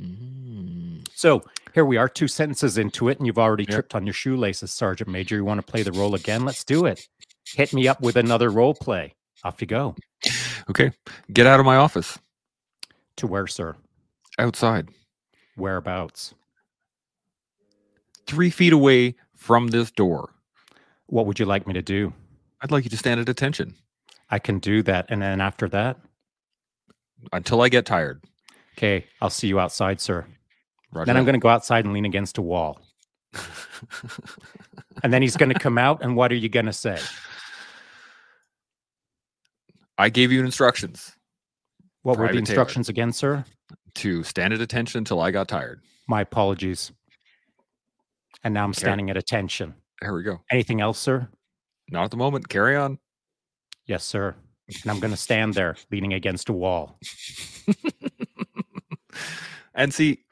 A: Mm.
B: So here we are, two sentences into it, and you've already
A: Yep.
B: tripped on your shoelaces, Sergeant Major. You want to play the role again? Let's do it. Hit me up with another role play. Off you go.
A: Okay. Get out of my office.
B: To where, sir?
A: Outside.
B: Whereabouts?
A: Three feet away from this door.
B: What would you like me to do?
A: I'd like you to stand at attention
B: I can do that. And then after that,
A: until I get tired.
B: Okay, I'll see you outside, sir.
A: Roger
B: Then I'm going to go outside and lean against a wall. And then he's going to come out. And what are you going to say?
A: I gave you instructions
B: What were
A: Private
B: the
A: Taylor.
B: instructions again, sir?
A: to stand at attention until I got tired.
B: My apologies. And now I'm
A: Okay.
B: standing at attention.
A: There we go.
B: Anything else, sir?
A: Not at the moment. Carry on.
B: Yes, sir. And I'm going to stand there leaning against a wall.
A: and see,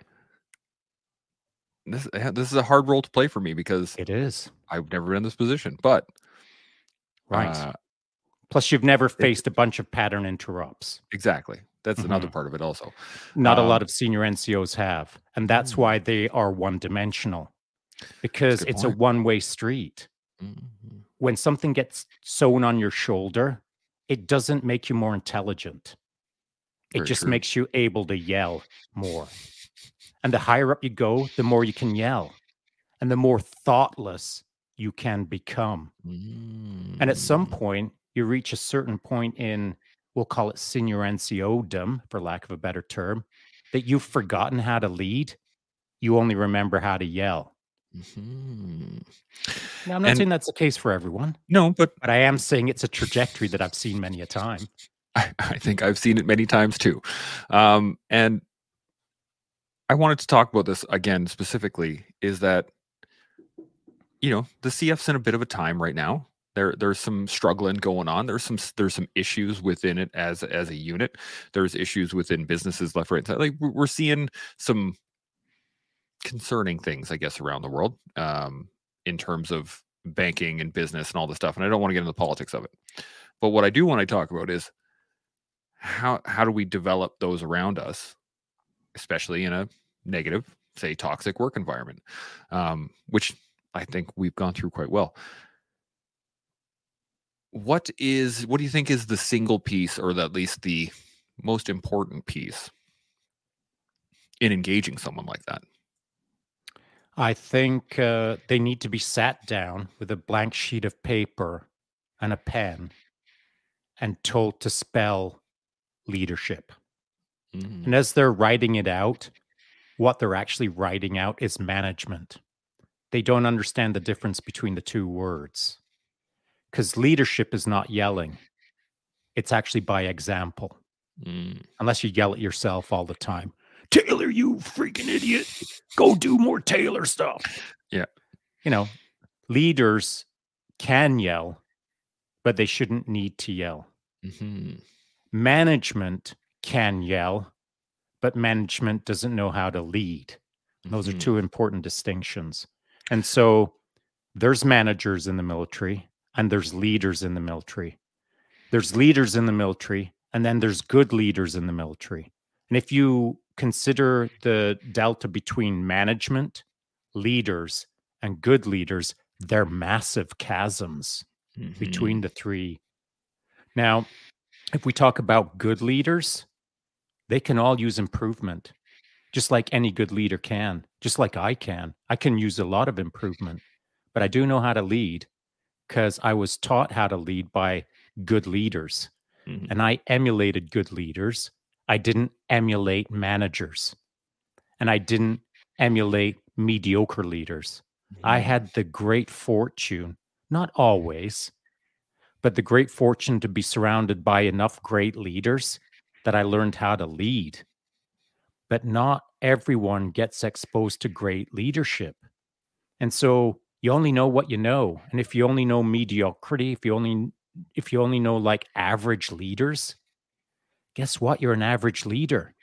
A: this this is a hard role to play for me because
B: It is.
A: I've never been in this position. But
B: Right.
A: uh,
B: Plus, you've never faced a bunch of pattern interrupts.
A: exactly, that's another
B: Mhm.
A: part of it. Also,
B: Not a
A: Um,
B: lot of senior NCOs have. And that's
A: Mm.
B: why they are one dimensional because
A: good
B: it's a one way street.
A: Mhm.
B: When something gets sewn on your shoulder, it doesn't make you more intelligent. It
A: Very
B: just
A: true.
B: makes you able to yell more. And the higher up you go, the more you can yell and the more thoughtless you can become. And at some
A: Mm.
B: point, you reach a certain point in, we'll call it senior NCO-dom, for lack of a better term, that you've forgotten how to lead. You only remember how to yell.
A: Mhm.
B: Now, I'm not
A: And-
B: saying that's the case for everyone,
A: no, but
B: but I am saying it's a trajectory that I've seen many a time.
A: I, I think I've seen it many times too. Um, and I wanted to talk about this again specifically is that, you know, the CF's in a bit of a time right now. There, there's some struggling going on. There's some, there's some issues within it as as a unit. There's issues within businesses left, right. Like we're we're seeing some concerning things, I guess, around the world um, in terms of banking and business and all this stuff. And I don't want to get into the politics of it. But what I do want to talk about is how how do we develop those around us, especially in a negative, say, toxic work environment, um, which I think we've gone through quite well. What is what do you think is the single piece, or the, at least the most important piece, in engaging someone like that?
B: I think uh, they need to be sat down with a blank sheet of paper and a pen and told to spell leadership.
A: Mm,
B: And as they're writing it out, what they're actually writing out is management. They don't understand the difference between the two words. Because leadership is not yelling, it's actually by example,
A: mm,
B: unless you yell at yourself all the time. Taylor, you freaking idiot. Go do more Taylor stuff.
A: Yeah.
B: You know, leaders can yell, but they shouldn't need to yell.
A: Mhm.
B: Management can yell, but management doesn't know how to lead. Those
A: Mhm.
B: are two important distinctions. And so there's managers in the military and there's leaders in the military. There's leaders in the military and then there's good leaders in the military. And if you consider the delta between management, leaders, and good leaders, they're massive chasms between the three. Now, if we talk about good leaders, they can all use improvement, just like any good leader can, just like I can. I can use a lot of improvement, but I do know how to lead because I was taught how to lead by good leaders
A: Mhm.
B: and I emulated good leaders. I didn't emulate managers and I didn't emulate mediocre leaders. I
A: Mhm.
B: had the great fortune, not always, but the great fortune to be surrounded by enough great leaders that I learned how to lead. But not everyone gets exposed to great leadership. And so you only know what you know. And if you only know mediocrity, if you only if you only know like average leaders, guess what? You're an average leader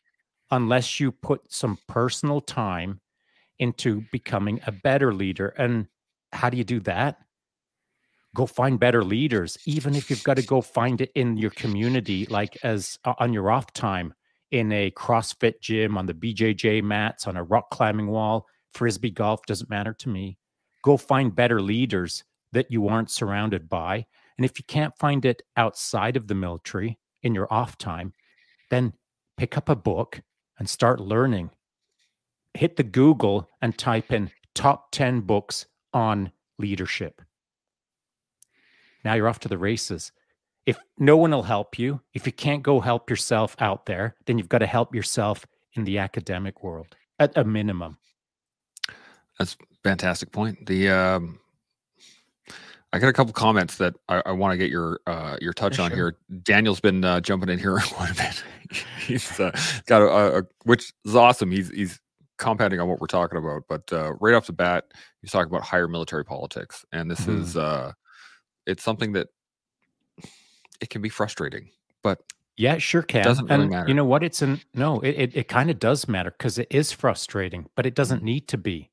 B: unless you put some personal time into becoming a better leader. And how do you do that? Go find better leaders, even if you've got to go find it in your community, like as uh, on your off time in a CrossFit gym, on the BJJ mats, on a rock climbing wall, frisbee golf, doesn't matter to me. Go find better leaders that you aren't surrounded by. And if you can't find it outside of the military in your off time, then pick up a book and start learning. Hit the Google and type in top 10 books on leadership. Now you're off to the races. If no one will help you, if you can't go help yourself out there, then you've got to help yourself in the academic world at a minimum.
A: That's fantastic point. The um, I got a couple comments that I, I want to get your uh, your touch
B: Yeah,
A: on
B: sure.
A: here. Daniel's been uh, jumping in here quite a bit. he's uh, got a, a, a which is awesome. He's he's compounding on what we're talking about. But uh, right off the bat, he's talking about higher military politics, and this
B: Mhm.
A: is uh, it's something that it can be frustrating. But
B: Yeah, it sure can.
A: doesn't really
B: and
A: matter.
B: you know what? It's an no, it it, it kind of does matter because it is frustrating, but it doesn't need to be.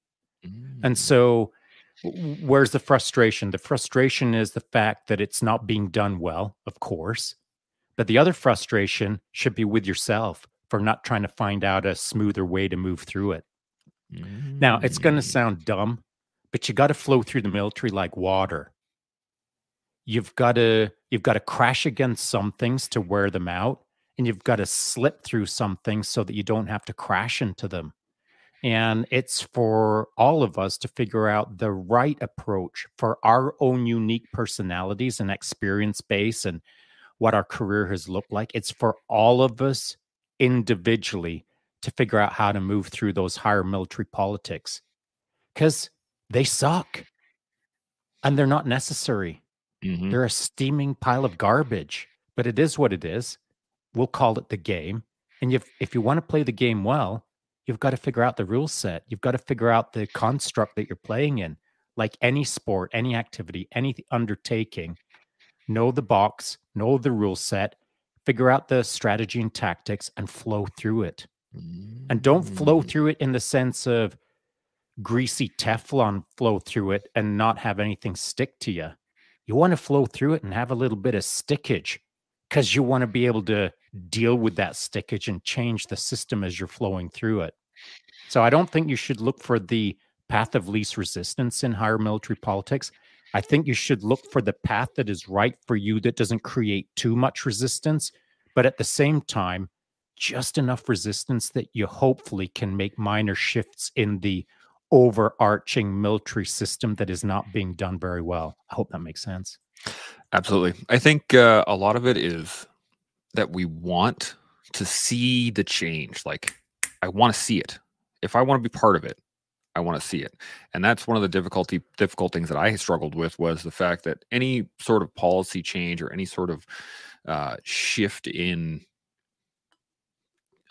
B: And
A: Mm,
B: so, where's the frustration? The frustration is the fact that it's not being done well, of course. But the other frustration should be with yourself for not trying to find out a smoother way to move through it. Now, it's going to
A: mm,
B: sound dumb, but you got to flow through the military like water. You've got to you've got to crash against some things to wear them out, and you've got to slip through some things so that you don't have to crash into them. And it's for all of us to figure out the right approach for our own unique personalities and experience base and what our career has looked like. It's for all of us individually to figure out how to move through those higher military politics because they suck and they're not necessary.
A: Mhm.
B: They're a steaming pile of garbage, but it is what it is. We'll call it the game. And if, if you want to play the game well, you've got to figure out the rule set. You've got to figure out the construct that you're playing in. Like any sport, any activity, any undertaking, know the box, know the rule set, figure out the strategy and tactics, and flow through it. And don't flow
A: Mm.
B: through it in the sense of greasy Teflon flow through it and not have anything stick to you. You want to flow through it and have a little bit of stickage because you want to be able to deal with that stickage and change the system as you're flowing through it. So I don't think you should look for the path of least resistance in higher military politics. I think you should look for the path that is right for you that doesn't create too much resistance, but at the same time, just enough resistance that you hopefully can make minor shifts in the overarching military system that is not being done very well. I hope that makes sense.
A: Absolutely. I think uh, a lot of it is that we want to see the change. Like, I want to see it. If I want to be part of it, I want to see it. And that's one of the difficulty difficult things that I struggled with was the fact that any sort of policy change or any sort of uh, shift in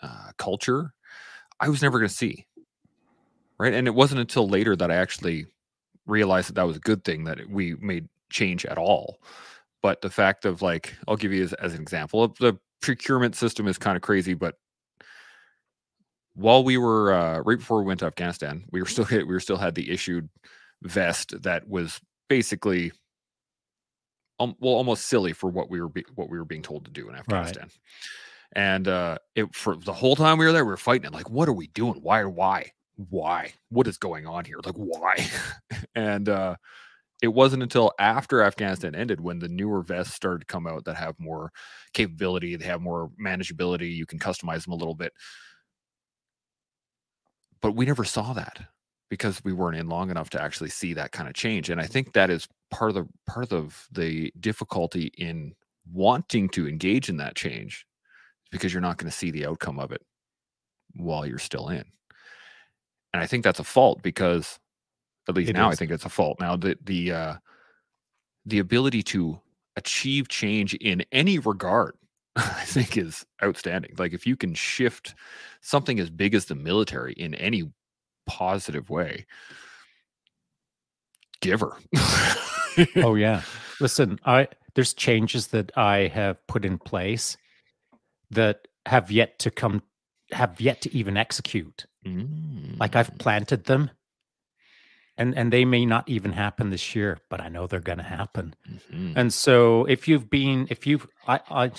A: uh, culture, I was never going to see. Right. And it wasn't until later that I actually realized that that was a good thing that we made change at all. But the fact of like, I'll give you as, as an example, the procurement system is kind of crazy, but while we were uh, right before we went to Afghanistan, we were still hit, we were still had the issued vest that was basically um, well almost silly for what we were be, what we were being told to do in Afghanistan. Right. And uh, it for the whole time we were there, we were fighting it. Like, what are we doing? Why? Why? Why? What is going on here? Like, why? and uh, it wasn't until after Afghanistan ended when the newer vests started to come out that have more capability, they have more manageability. You can customize them a little bit. But we never saw that because we weren't in long enough to actually see that kind of change. And I think that is part of the part of the difficulty in wanting to engage in that change because you're not going to see the outcome of it while you're still in. And I think that's a fault because at least it now is. I think it's a fault. Now the the uh the ability to achieve change in any regard I think is outstanding. Like if you can shift something as big as the military in any positive way, give her.
B: oh yeah. Listen, I there's changes that I have put in place that have yet to come have yet to even execute. Mm. Like I've mm. planted them and and they may not even happen this year but i know they're going to happen mm-hmm. and so if you've been if you've I, I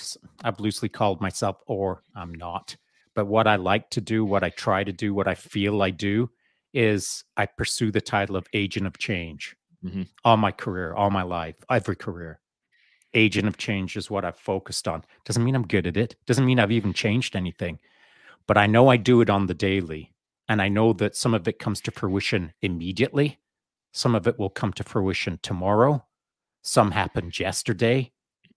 B: i've loosely called myself or i'm not but what i like to do what i try to do what i feel i do is i pursue the title of agent of change mm-hmm. all my career all my life every career agent of change is what i've focused on doesn't mean i'm good at it doesn't mean i've even changed anything but i know i do it on the daily and I know that some of it comes to fruition immediately. Some of it will come to fruition tomorrow. Some happened yesterday.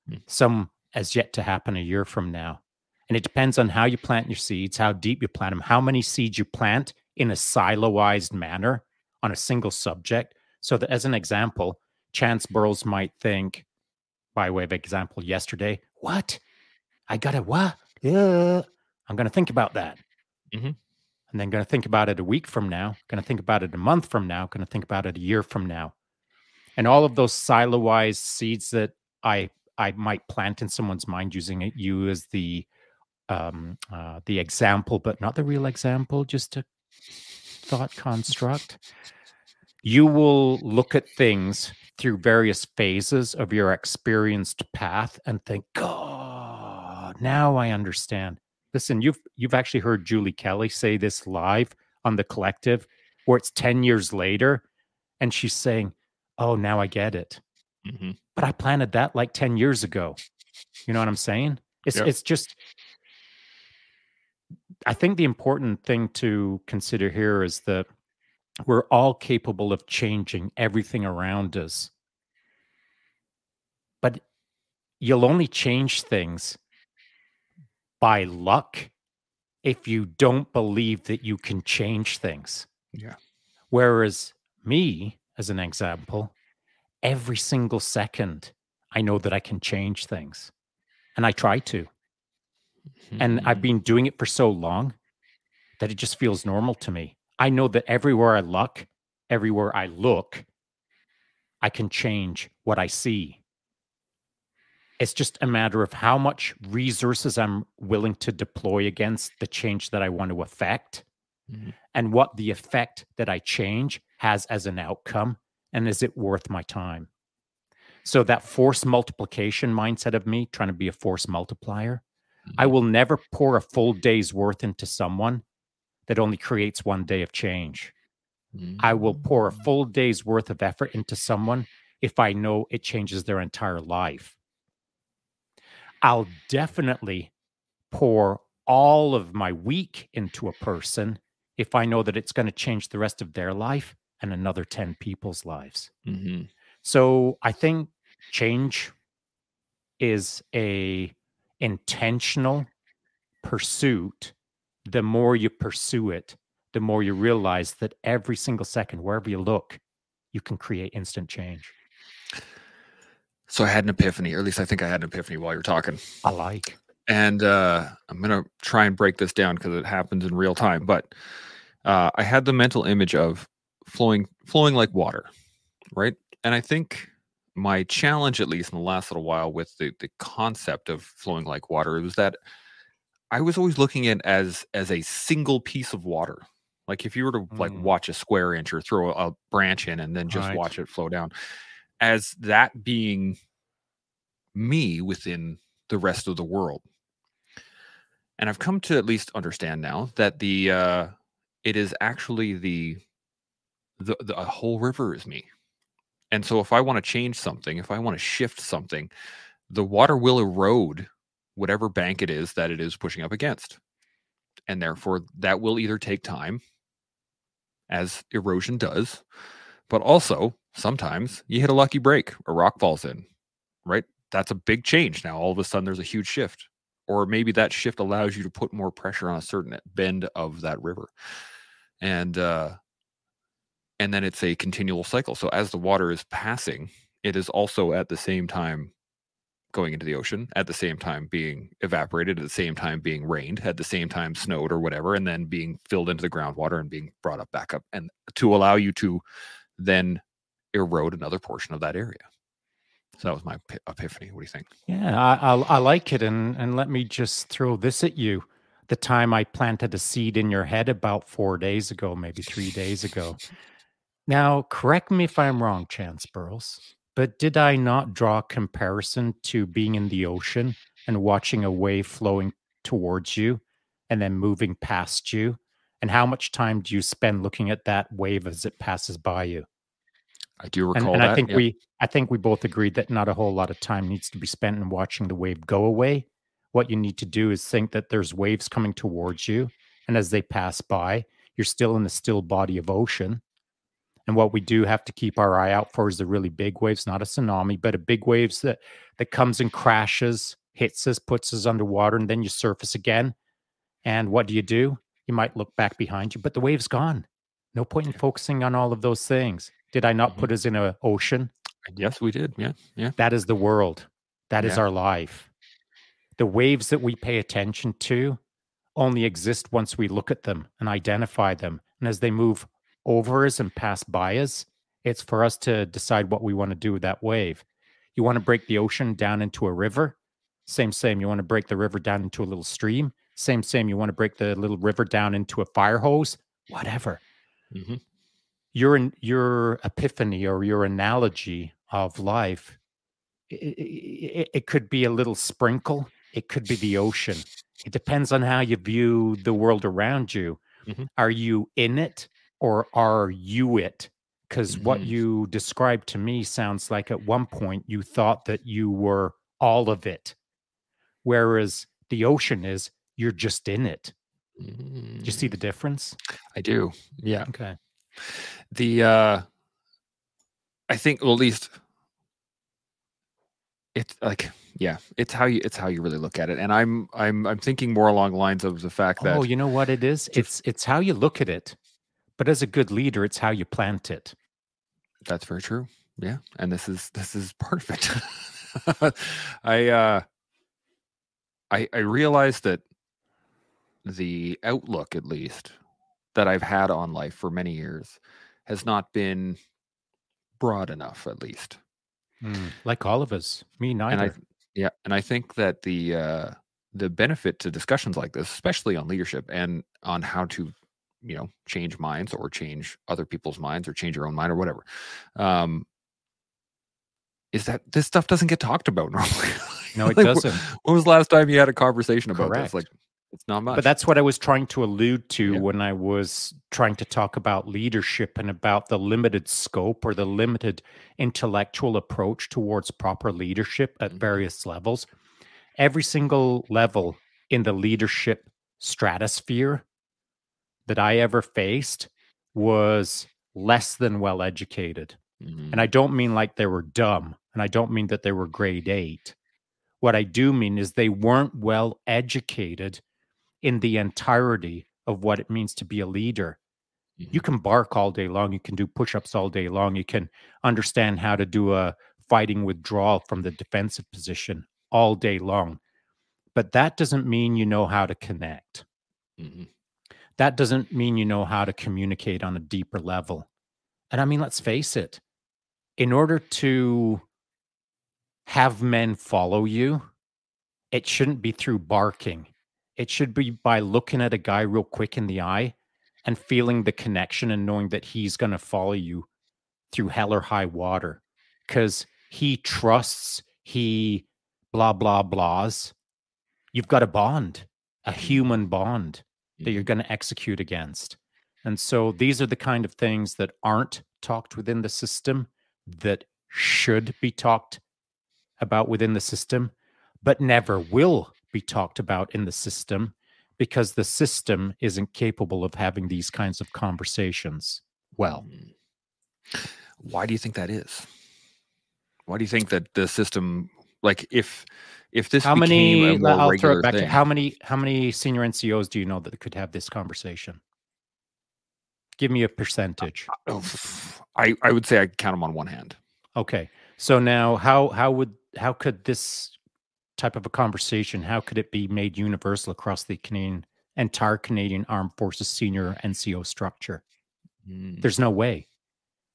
B: Mm-hmm. Some as yet to happen a year from now. And it depends on how you plant your seeds, how deep you plant them, how many seeds you plant in a siloized manner on a single subject. So that as an example, Chance Burles might think, by way of example, yesterday, what? I got a what? Yeah. I'm gonna think about that. Mm-hmm and then going to think about it a week from now, going to think about it a month from now, going to think about it a year from now. And all of those silo-wise seeds that I I might plant in someone's mind using it, you as the um, uh, the example, but not the real example, just a thought construct. You will look at things through various phases of your experienced path and think, God, now I understand. Listen, you've you've actually heard Julie Kelly say this live on the collective, where it's 10 years later, and she's saying, Oh, now I get it. Mm-hmm. But I planted that like 10 years ago. You know what I'm saying? It's yep. it's just I think the important thing to consider here is that we're all capable of changing everything around us. But you'll only change things by luck if you don't believe that you can change things.
A: Yeah.
B: Whereas me, as an example, every single second, I know that I can change things and I try to. Mm-hmm. And I've mm-hmm. been doing it for so long that it just feels normal to me. I know that everywhere I look, everywhere I look, I can change what I see. It's just a matter of how much resources I'm willing to deploy against the change that I want to affect mm-hmm. and what the effect that I change has as an outcome. And is it worth my time? So, that force multiplication mindset of me trying to be a force multiplier, mm-hmm. I will never pour a full day's worth into someone that only creates one day of change. Mm-hmm. I will pour a full day's worth of effort into someone if I know it changes their entire life. I'll definitely pour all of my week into a person if I know that it's going to change the rest of their life and another 10 people's lives. Mm-hmm. So I think change is a intentional pursuit. The more you pursue it, the more you realize that every single second, wherever you look, you can create instant change.
A: So I had an epiphany, or at least I think I had an epiphany while you're talking.
B: I like.
A: And uh, I'm gonna try and break this down because it happens in real time. But uh, I had the mental image of flowing, flowing like water, right? And I think my challenge, at least in the last little while, with the the concept of flowing like water, was that I was always looking at as as a single piece of water. Like if you were to like
B: Mm.
A: watch a square inch or throw a, a branch in and then just
B: Right.
A: watch it flow down, as that being me within the rest of the world. And I've come to at least understand now that the uh it is actually the the, the whole river is me. And so if I want to change something, if I want to shift something, the water will erode whatever bank it is that it is pushing up against. And therefore that will either take time as erosion does, but also sometimes you hit a lucky break, a rock falls in, right? That's a big change. Now all of a sudden there's a huge shift. Or maybe that shift allows you to put more pressure on a certain bend of that river. And uh and then it's a continual cycle. So as the water is passing, it is also at the same time going into the ocean, at the same time being evaporated, at the same time being rained, at the same time snowed or whatever, and then being filled into the groundwater and being brought up back up, and to allow you to then erode another portion of that area. So that was my epiphany. What do you think?
B: Yeah, I, I, I like it. And, and let me just throw this at you. The time I planted a seed in your head about four days ago, maybe three days ago. Now, correct me if I'm wrong, Chance Burles, but did I not draw a comparison to being in the ocean and watching a wave flowing towards you and then moving past you? And how much time do you spend looking at that wave as it passes by you?
A: I do
B: and,
A: recall
B: and
A: that.
B: I think
A: yeah.
B: we I think we both agreed that not a whole lot of time needs to be spent in watching the wave go away. What you need to do is think that there's waves coming towards you, and as they pass by, you're still in the still body of ocean. And what we do have to keep our eye out for is the really big waves, not a tsunami, but a big waves that that comes and crashes, hits us, puts us underwater, and then you surface again. And what do you do? You might look back behind you, but the wave's gone. No point in focusing on all of those things. Did I not
A: Mhm.
B: put us in an ocean?
A: yes, we did. Yeah, yeah.
B: That is the world. That is
A: Yeah.
B: our life. The waves that we pay attention to only exist once we look at them and identify them. And as they move over us and pass by us, it's for us to decide what we want to do with that wave. You want to break the ocean down into a river? Same, same. You want to break the river down into a little stream? Same, same. You want to break the little river down into a fire hose? Whatever
A: hmm
B: your your epiphany or your analogy of life i- i- i- it could be a little sprinkle it could be the ocean it depends on how you view the world around you
A: Mhm.
B: are you in it or are you it because what
A: Mhm.
B: you described to me sounds like at one point you thought that you were all of it whereas the ocean is you're just in it do you see the difference
A: Mm, I do. Yeah.
B: okay
A: the uh i think well at least it's like yeah it's how you it's how you really look at it and i'm i'm i'm thinking more along lines of the fact that
B: Oh, you know what it is? It's it's how you look at it. But as a good leader, it's how you plant it.
A: that's very true yeah and this is this is part of it i uh i i realized that the outlook at least that i've had on life for many years has not been broad enough at least
B: Like all of us. Me
A: and I
B: neither.
A: yeah, and I think that the uh the benefit to discussions like this, especially on leadership and on how to, you know, change minds or change other people's minds or change your own mind or whatever, um, is that this stuff doesn't get talked about normally.
B: no, it
A: Like,
B: doesn't.
A: When was the last time you had a conversation about
B: Correct.
A: this? Like, it's not much.
B: But that's what I was trying to allude to
A: Yeah.
B: when I was trying to talk about leadership and about the limited scope or the limited intellectual approach towards proper leadership at
A: Mhm.
B: various levels. Every single level in the leadership stratosphere that I ever faced was less than well educated.
A: Mhm.
B: And I don't mean like they were dumb, and I don't mean that they were grade eight. What I do mean is they weren't well educated in the entirety of what it means to be a leader. You
A: Mhm.
B: can bark all day long, you can do push ups all day long, you can understand how to do a fighting withdrawal from the defensive position all day long. but that doesn't mean you know how to connect.
A: Mhm.
B: That doesn't mean you know how to communicate on a deeper level. And I mean, let's face it, in order to have men follow you, it shouldn't be through barking. It should be by looking at a guy real quick in the eye and feeling the connection and knowing that he's going to follow you through hell or high water because he trusts, he blah, blah, blahs. You've got a bond, a mm-hmm. human bond that you're mm-hmm. going to execute against. And so these are the kind of things that aren't talked within the system that should be talked about within the system, but never will be talked about in the system because the system isn't capable of having these kinds of conversations. Well,
A: Mm. Why do you think that is? Why do you think that the system, like, if if this
B: how many
A: a more
B: I'll throw it back to
A: thing,
B: how many how many senior NCOs do you know that could have this conversation? Give me a percentage.
A: oh, I I would say I count them on one hand.
B: Okay. So now how how would how could this type of a conversation how could it be made universal across the Canadian entire Canadian Armed Forces senior NCO structure?
A: Mm,
B: There's no way.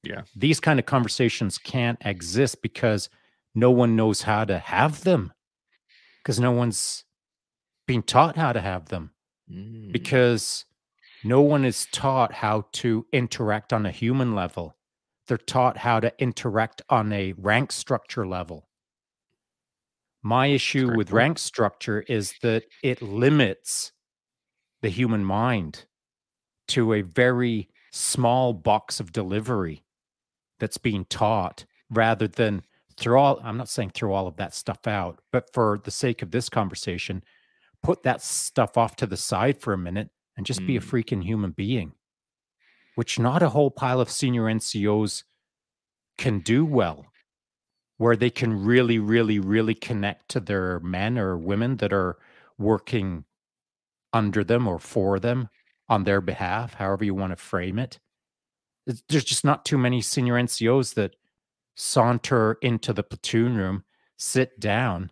A: Yeah.
B: These kind of conversations can't exist because no one knows how to have them. Because no one's being taught how to have them.
A: mm,
B: Because no one is taught how to interact on a human level. They're taught how to interact on a rank structure level. My issue
A: very
B: with rank structure is that it limits the human mind to a very small box of delivery that's being taught rather than throw all I'm not saying throw all of that stuff out, but for the sake of this conversation, put that stuff off to the side for a minute and just be a
A: Mm.
B: freaking human being, which not a whole pile of senior NCOs can do well, where they can really, really, really connect to their men or women that are working under them or for them on their behalf, however you want to frame it. There's just not too many senior NCOs that saunter into the platoon room, sit down,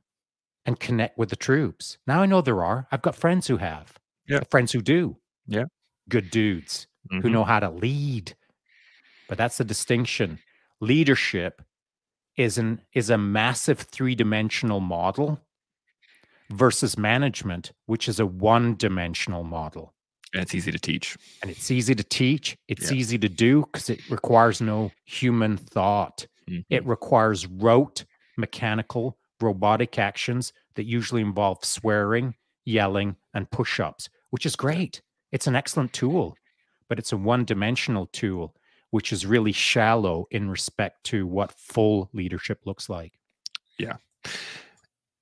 B: and connect with the troops. Now I know there are. I've got friends who have.
A: Yeah.
B: Friends who do.
A: Yeah.
B: Good dudes who
A: mhm.
B: know how to lead. But that's the distinction. Leadership is an is a massive three-dimensional model versus management, which is a one-dimensional model.
A: And it's easy to teach.
B: And it's easy to teach, it's
A: Yeah.
B: easy to do because it requires no human thought.
A: Mhm.
B: It requires rote, mechanical, robotic actions that usually involve swearing, yelling, and push ups, which is great. It's an excellent tool, but it's a one dimensional tool, which is really shallow in respect to what full leadership looks like. Yeah.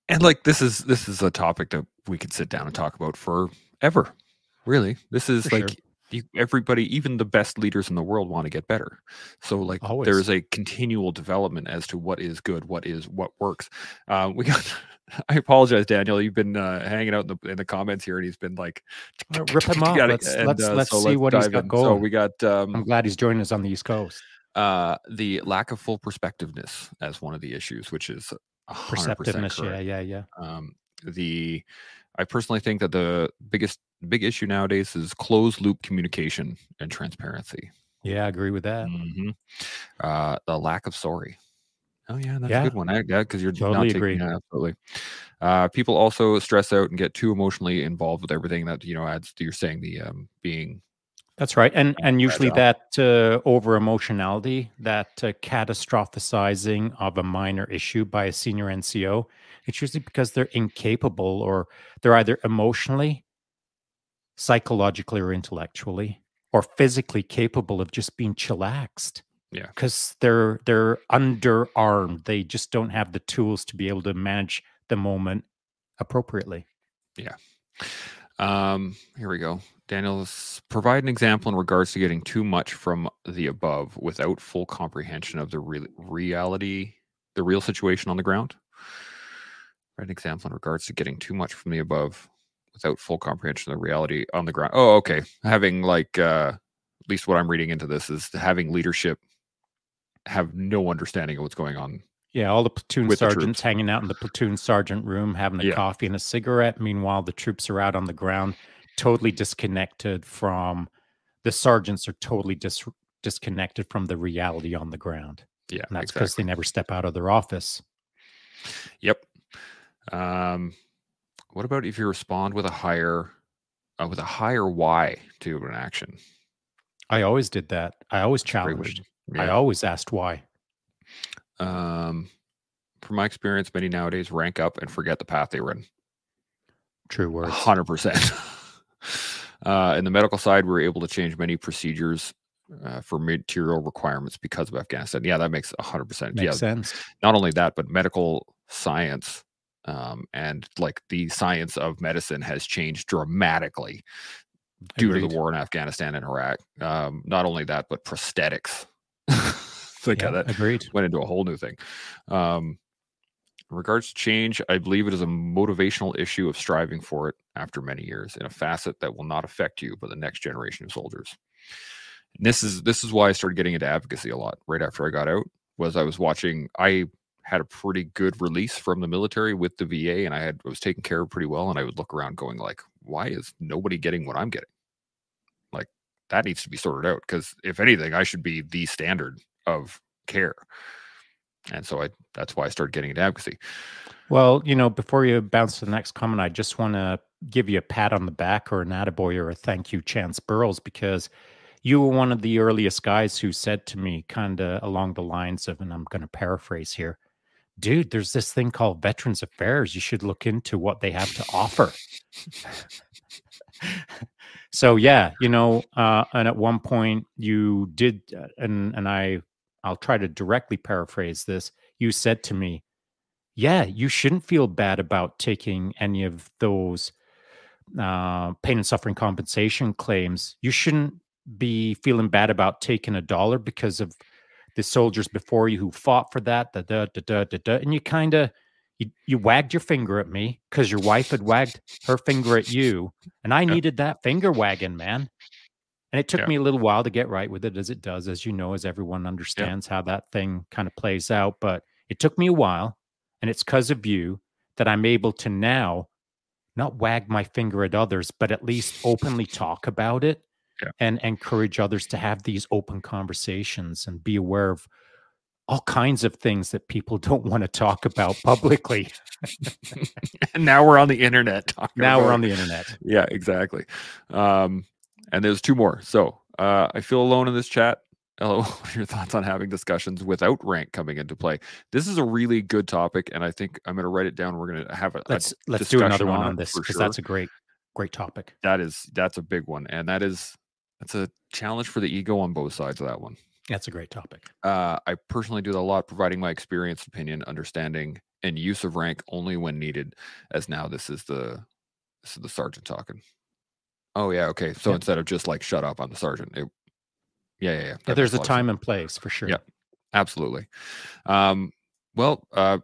A: And like this is this is a topic that we could sit down and talk about forever really this is
B: For
A: like
B: sure.
A: You, everybody even the best leaders in the world want to get better so like
B: Always.
A: there's a continual development as to what is good what is what works uh, we got i apologize daniel you've been uh, hanging out in the, in the comments here and he's been like
B: rip him off. Let's-
A: and,
B: let's-
A: uh,
B: let's
A: so
B: see what he's got
A: in. so we got um,
B: I'm glad he's joining us on the East Coast.
A: uh, the lack of full perspectiveness as one of the issues which is 100%
B: Perceptiveness.
A: correct
B: Yeah, yeah, yeah.
A: um, the i personally think that the biggest big issue nowadays is closed loop communication and transparency
B: Yeah, I agree with that.
A: Mhm. uh, the lack of sorry oh yeah that's
B: Yeah.
A: a good one I, yeah because you're
B: Totally
A: not taking,
B: agree.
A: yeah, absolutely uh, people also stress out and get too emotionally involved with everything that you know adds to you're saying the um, being
B: That's right, and and usually that uh, over emotionality, that uh, catastrophizing of a minor issue by a senior NCO, it's usually because they're incapable or they're either emotionally, psychologically, or intellectually, or physically capable of just being chillaxed.
A: Yeah.
B: because they're they're underarmed. They just don't have the tools to be able to manage the moment appropriately. Yeah.
A: Um, here we go. Daniel's provide an example in regards to getting too much from the above without full comprehension of the real reality, the real situation on the ground. An example in regards to getting too much from the above without full comprehension of the reality on the ground. Oh, okay. Having like uh at least what I'm reading into this is having leadership have no understanding of what's going on
B: Yeah, all the platoon
A: With the
B: sergeants hanging out in the platoon sergeant room, having a
A: Yeah.
B: coffee and a cigarette. Meanwhile, the troops are out on the ground, totally disconnected from the sergeants are totally dis- disconnected from the reality on the ground.
A: Yeah,
B: And that's because
A: exactly.
B: they never step out of their office.
A: Yep. Um, what about if you respond with a higher, uh, with a higher why to an action?
B: I always did that. I always challenged. I always asked why.
A: Um, from my experience, many nowadays rank up and forget the path they were in.
B: True words.
A: hundred percent. Uh, in the medical side, we were able to change many procedures uh, for material requirements because of Afghanistan. Yeah, that makes hundred percent.
B: Makes
A: Yeah,
B: sense.
A: not only that, but medical science um, and like the science of medicine has changed dramatically due to the war in Afghanistan and Iraq. Um, not only that, but prosthetics. like
B: Yeah,
A: that
B: agreed.
A: went into a whole new thing. Um, in regards to change, I believe it is a motivational issue of striving for it after many years in a facet that will not affect you, but the next generation of soldiers. And this is this is why I started getting into advocacy a lot right after I got out. Was I was watching I had a pretty good release from the military with the VA, and I had I was taken care of pretty well. And I would look around, going like, "Why is nobody getting what I'm getting?" Like that needs to be sorted out because if anything, I should be the standard of care. And so I that's why I started getting into advocacy.
B: Well, you know, before you bounce to the next comment, I just want to give you a pat on the back or an attaboy or a thank you, Chance Burles, because you were one of the earliest guys who said to me, kind of along the lines of, and I'm going to paraphrase here, dude, there's this thing called Veterans Affairs. You should look into what they have to offer. so yeah, you know, uh, and at one point you did, uh, and and I, I'll try to directly paraphrase this. You said to me, yeah, you shouldn't feel bad about taking any of those uh, pain and suffering compensation claims. You shouldn't be feeling bad about taking a dollar because of the soldiers before you who fought for that. Da da da da da. da. And you kind of you, you wagged your finger at me because your wife had wagged her finger at you, and I needed that finger wagging, man. And it took
A: Yeah.
B: me a little while to get right with it, as it does, as you know, as everyone understands how that thing kind of plays out. But it took me a while, and it's because of you that I'm able to now not wag my finger at others, but at least openly talk about it
A: Yeah.
B: and encourage others to have these open conversations and be aware of all kinds of things that people don't want to talk about publicly.
A: and now we're on the internet
B: now we're
A: about
B: on the internet.
A: yeah exactly um and there's two more so uh i feel alone in this chat Hello, what are your thoughts on having discussions without rank coming into play? This is a really good topic, and I think I'm going to write it down. We're going to have a, a
B: Let's let's do another one
A: on
B: on this because
A: sure.
B: that's a great great topic.
A: that is that's a big one, and that is that's a challenge for the ego on both sides of that one.
B: That's a great topic.
A: Uh, I personally do that a lot, providing my experience, opinion, understanding, and use of rank only when needed. As now, this is the this is the sergeant talking. Oh yeah, okay. So
B: Yeah.
A: instead of just like shut up, I'm the sergeant. It, yeah, yeah, yeah.
B: Yeah, there's a time and place for sure.
A: Yeah. Absolutely. Um, well, uh,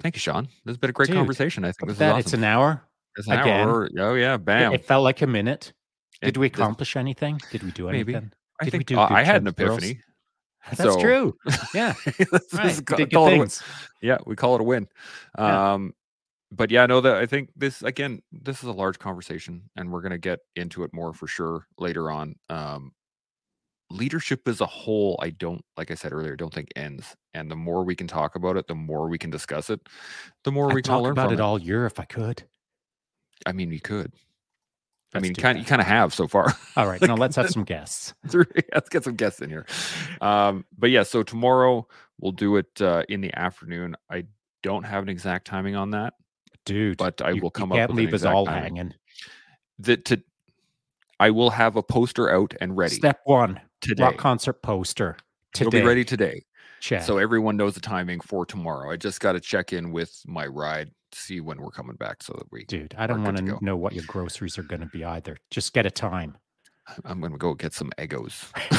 A: thank you, Shaun. This has been a great
B: Dude,
A: conversation. I think this is
B: It's an hour.
A: It's an
B: again.
A: hour. Oh yeah,
B: It-
A: bam.
B: It, felt like a minute.
A: It-
B: Did we accomplish anything? Did we do
A: Maybe.
B: anything?
A: I
B: did we
A: think
B: do
A: uh, I had an
B: girls?
A: epiphany.
B: That's
A: So-
B: true. Yeah. Right.
A: just
B: we
A: ca-
B: did
A: call it a win.
B: things.
A: yeah we call it a win
B: Yeah.
A: um but yeah no that i think this again this is a large conversation and we're going to get into it more for sure later on um leadership as a whole i don't like i said earlier don't think ends and the more we can talk about it the more we can discuss it the more we
B: I'd
A: can
B: talk
A: learn
B: about
A: from
B: it all year if I could.
A: i mean we could i mean kind you kind of have so far
B: All right. Now let's have some guests.
A: let's get some guests in here um but yeah so tomorrow we'll do it uh in the afternoon i don't have an exact timing on that
B: Dude.
A: but I
B: you-
A: will come
B: you
A: up
B: can't leave us all
A: timing.
B: hanging.
A: that to I will have a poster out and ready
B: Step one
A: today.
B: rock concert poster. today.
A: It'll be ready today.
B: Chad.
A: So everyone knows the timing for tomorrow. I just got to check in with my ride, see when we're coming back so that we
B: Dude, I don't want
A: to
B: to know what your groceries are going to be either. Just get a time.
A: I'm gonna go get some egos.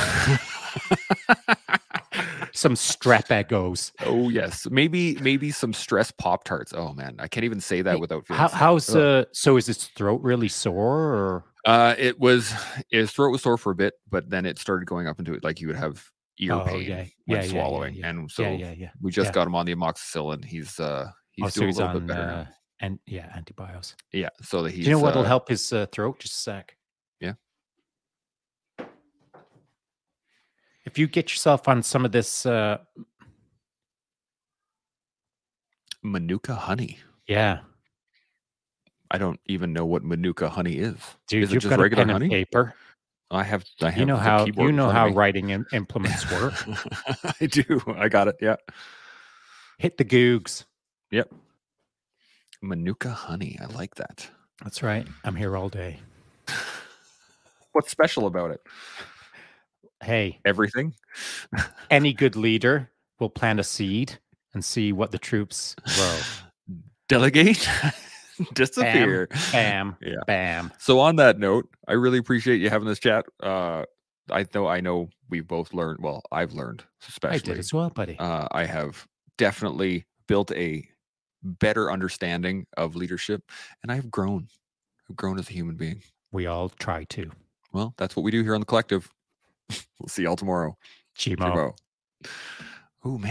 B: Some strep egos.
A: oh yes. Maybe maybe some stress Pop Tarts. Oh man, I can't even say that
B: Hey,
A: without feeling
B: How, how's uh so is his throat really sore or
A: Uh, it was his throat was sore for a bit, but then it started going up into it like you would have ear
B: Oh,
A: pain
B: yeah.
A: when
B: Yeah,
A: swallowing,
B: yeah.
A: and so we just got him on the amoxicillin. He's uh he's
B: oh, so
A: doing
B: he's
A: a little
B: on
A: bit better.
B: uh, and yeah, antibiotics.
A: Yeah, so that he's.
B: Do you know what'll
A: uh,
B: help his uh, throat? Just a sec.
A: Yeah.
B: If you get yourself on some of this, uh,
A: Manuka honey.
B: yeah,
A: I don't even know what Manuka honey is.
B: dude,
A: Is it just regular honey?
B: paper.
A: I have. I have.
B: You know how you know how writing im- implements work.
A: I do. I got it. Yeah.
B: Hit the googs. Yep.
A: Manuka honey. I like that.
B: That's right. I'm here all day.
A: What's special about it?
B: Hey,
A: Everything.
B: any good leader will plant a seed and see what the troops grow.
A: Delegate. Disappear.
B: Bam,
A: Yeah.
B: bam.
A: So on that note, I really appreciate you having this chat. Uh, I know. I know we've both learned. Well, I've learned especially.
B: I did as well, buddy.
A: uh, I have definitely built a better understanding of leadership, and I've grown. I've grown as a human being.
B: we all try to.
A: Well, that's what we do here on the collective. we'll see y'all tomorrow.
B: Chimo.
A: Chimo. Oh man.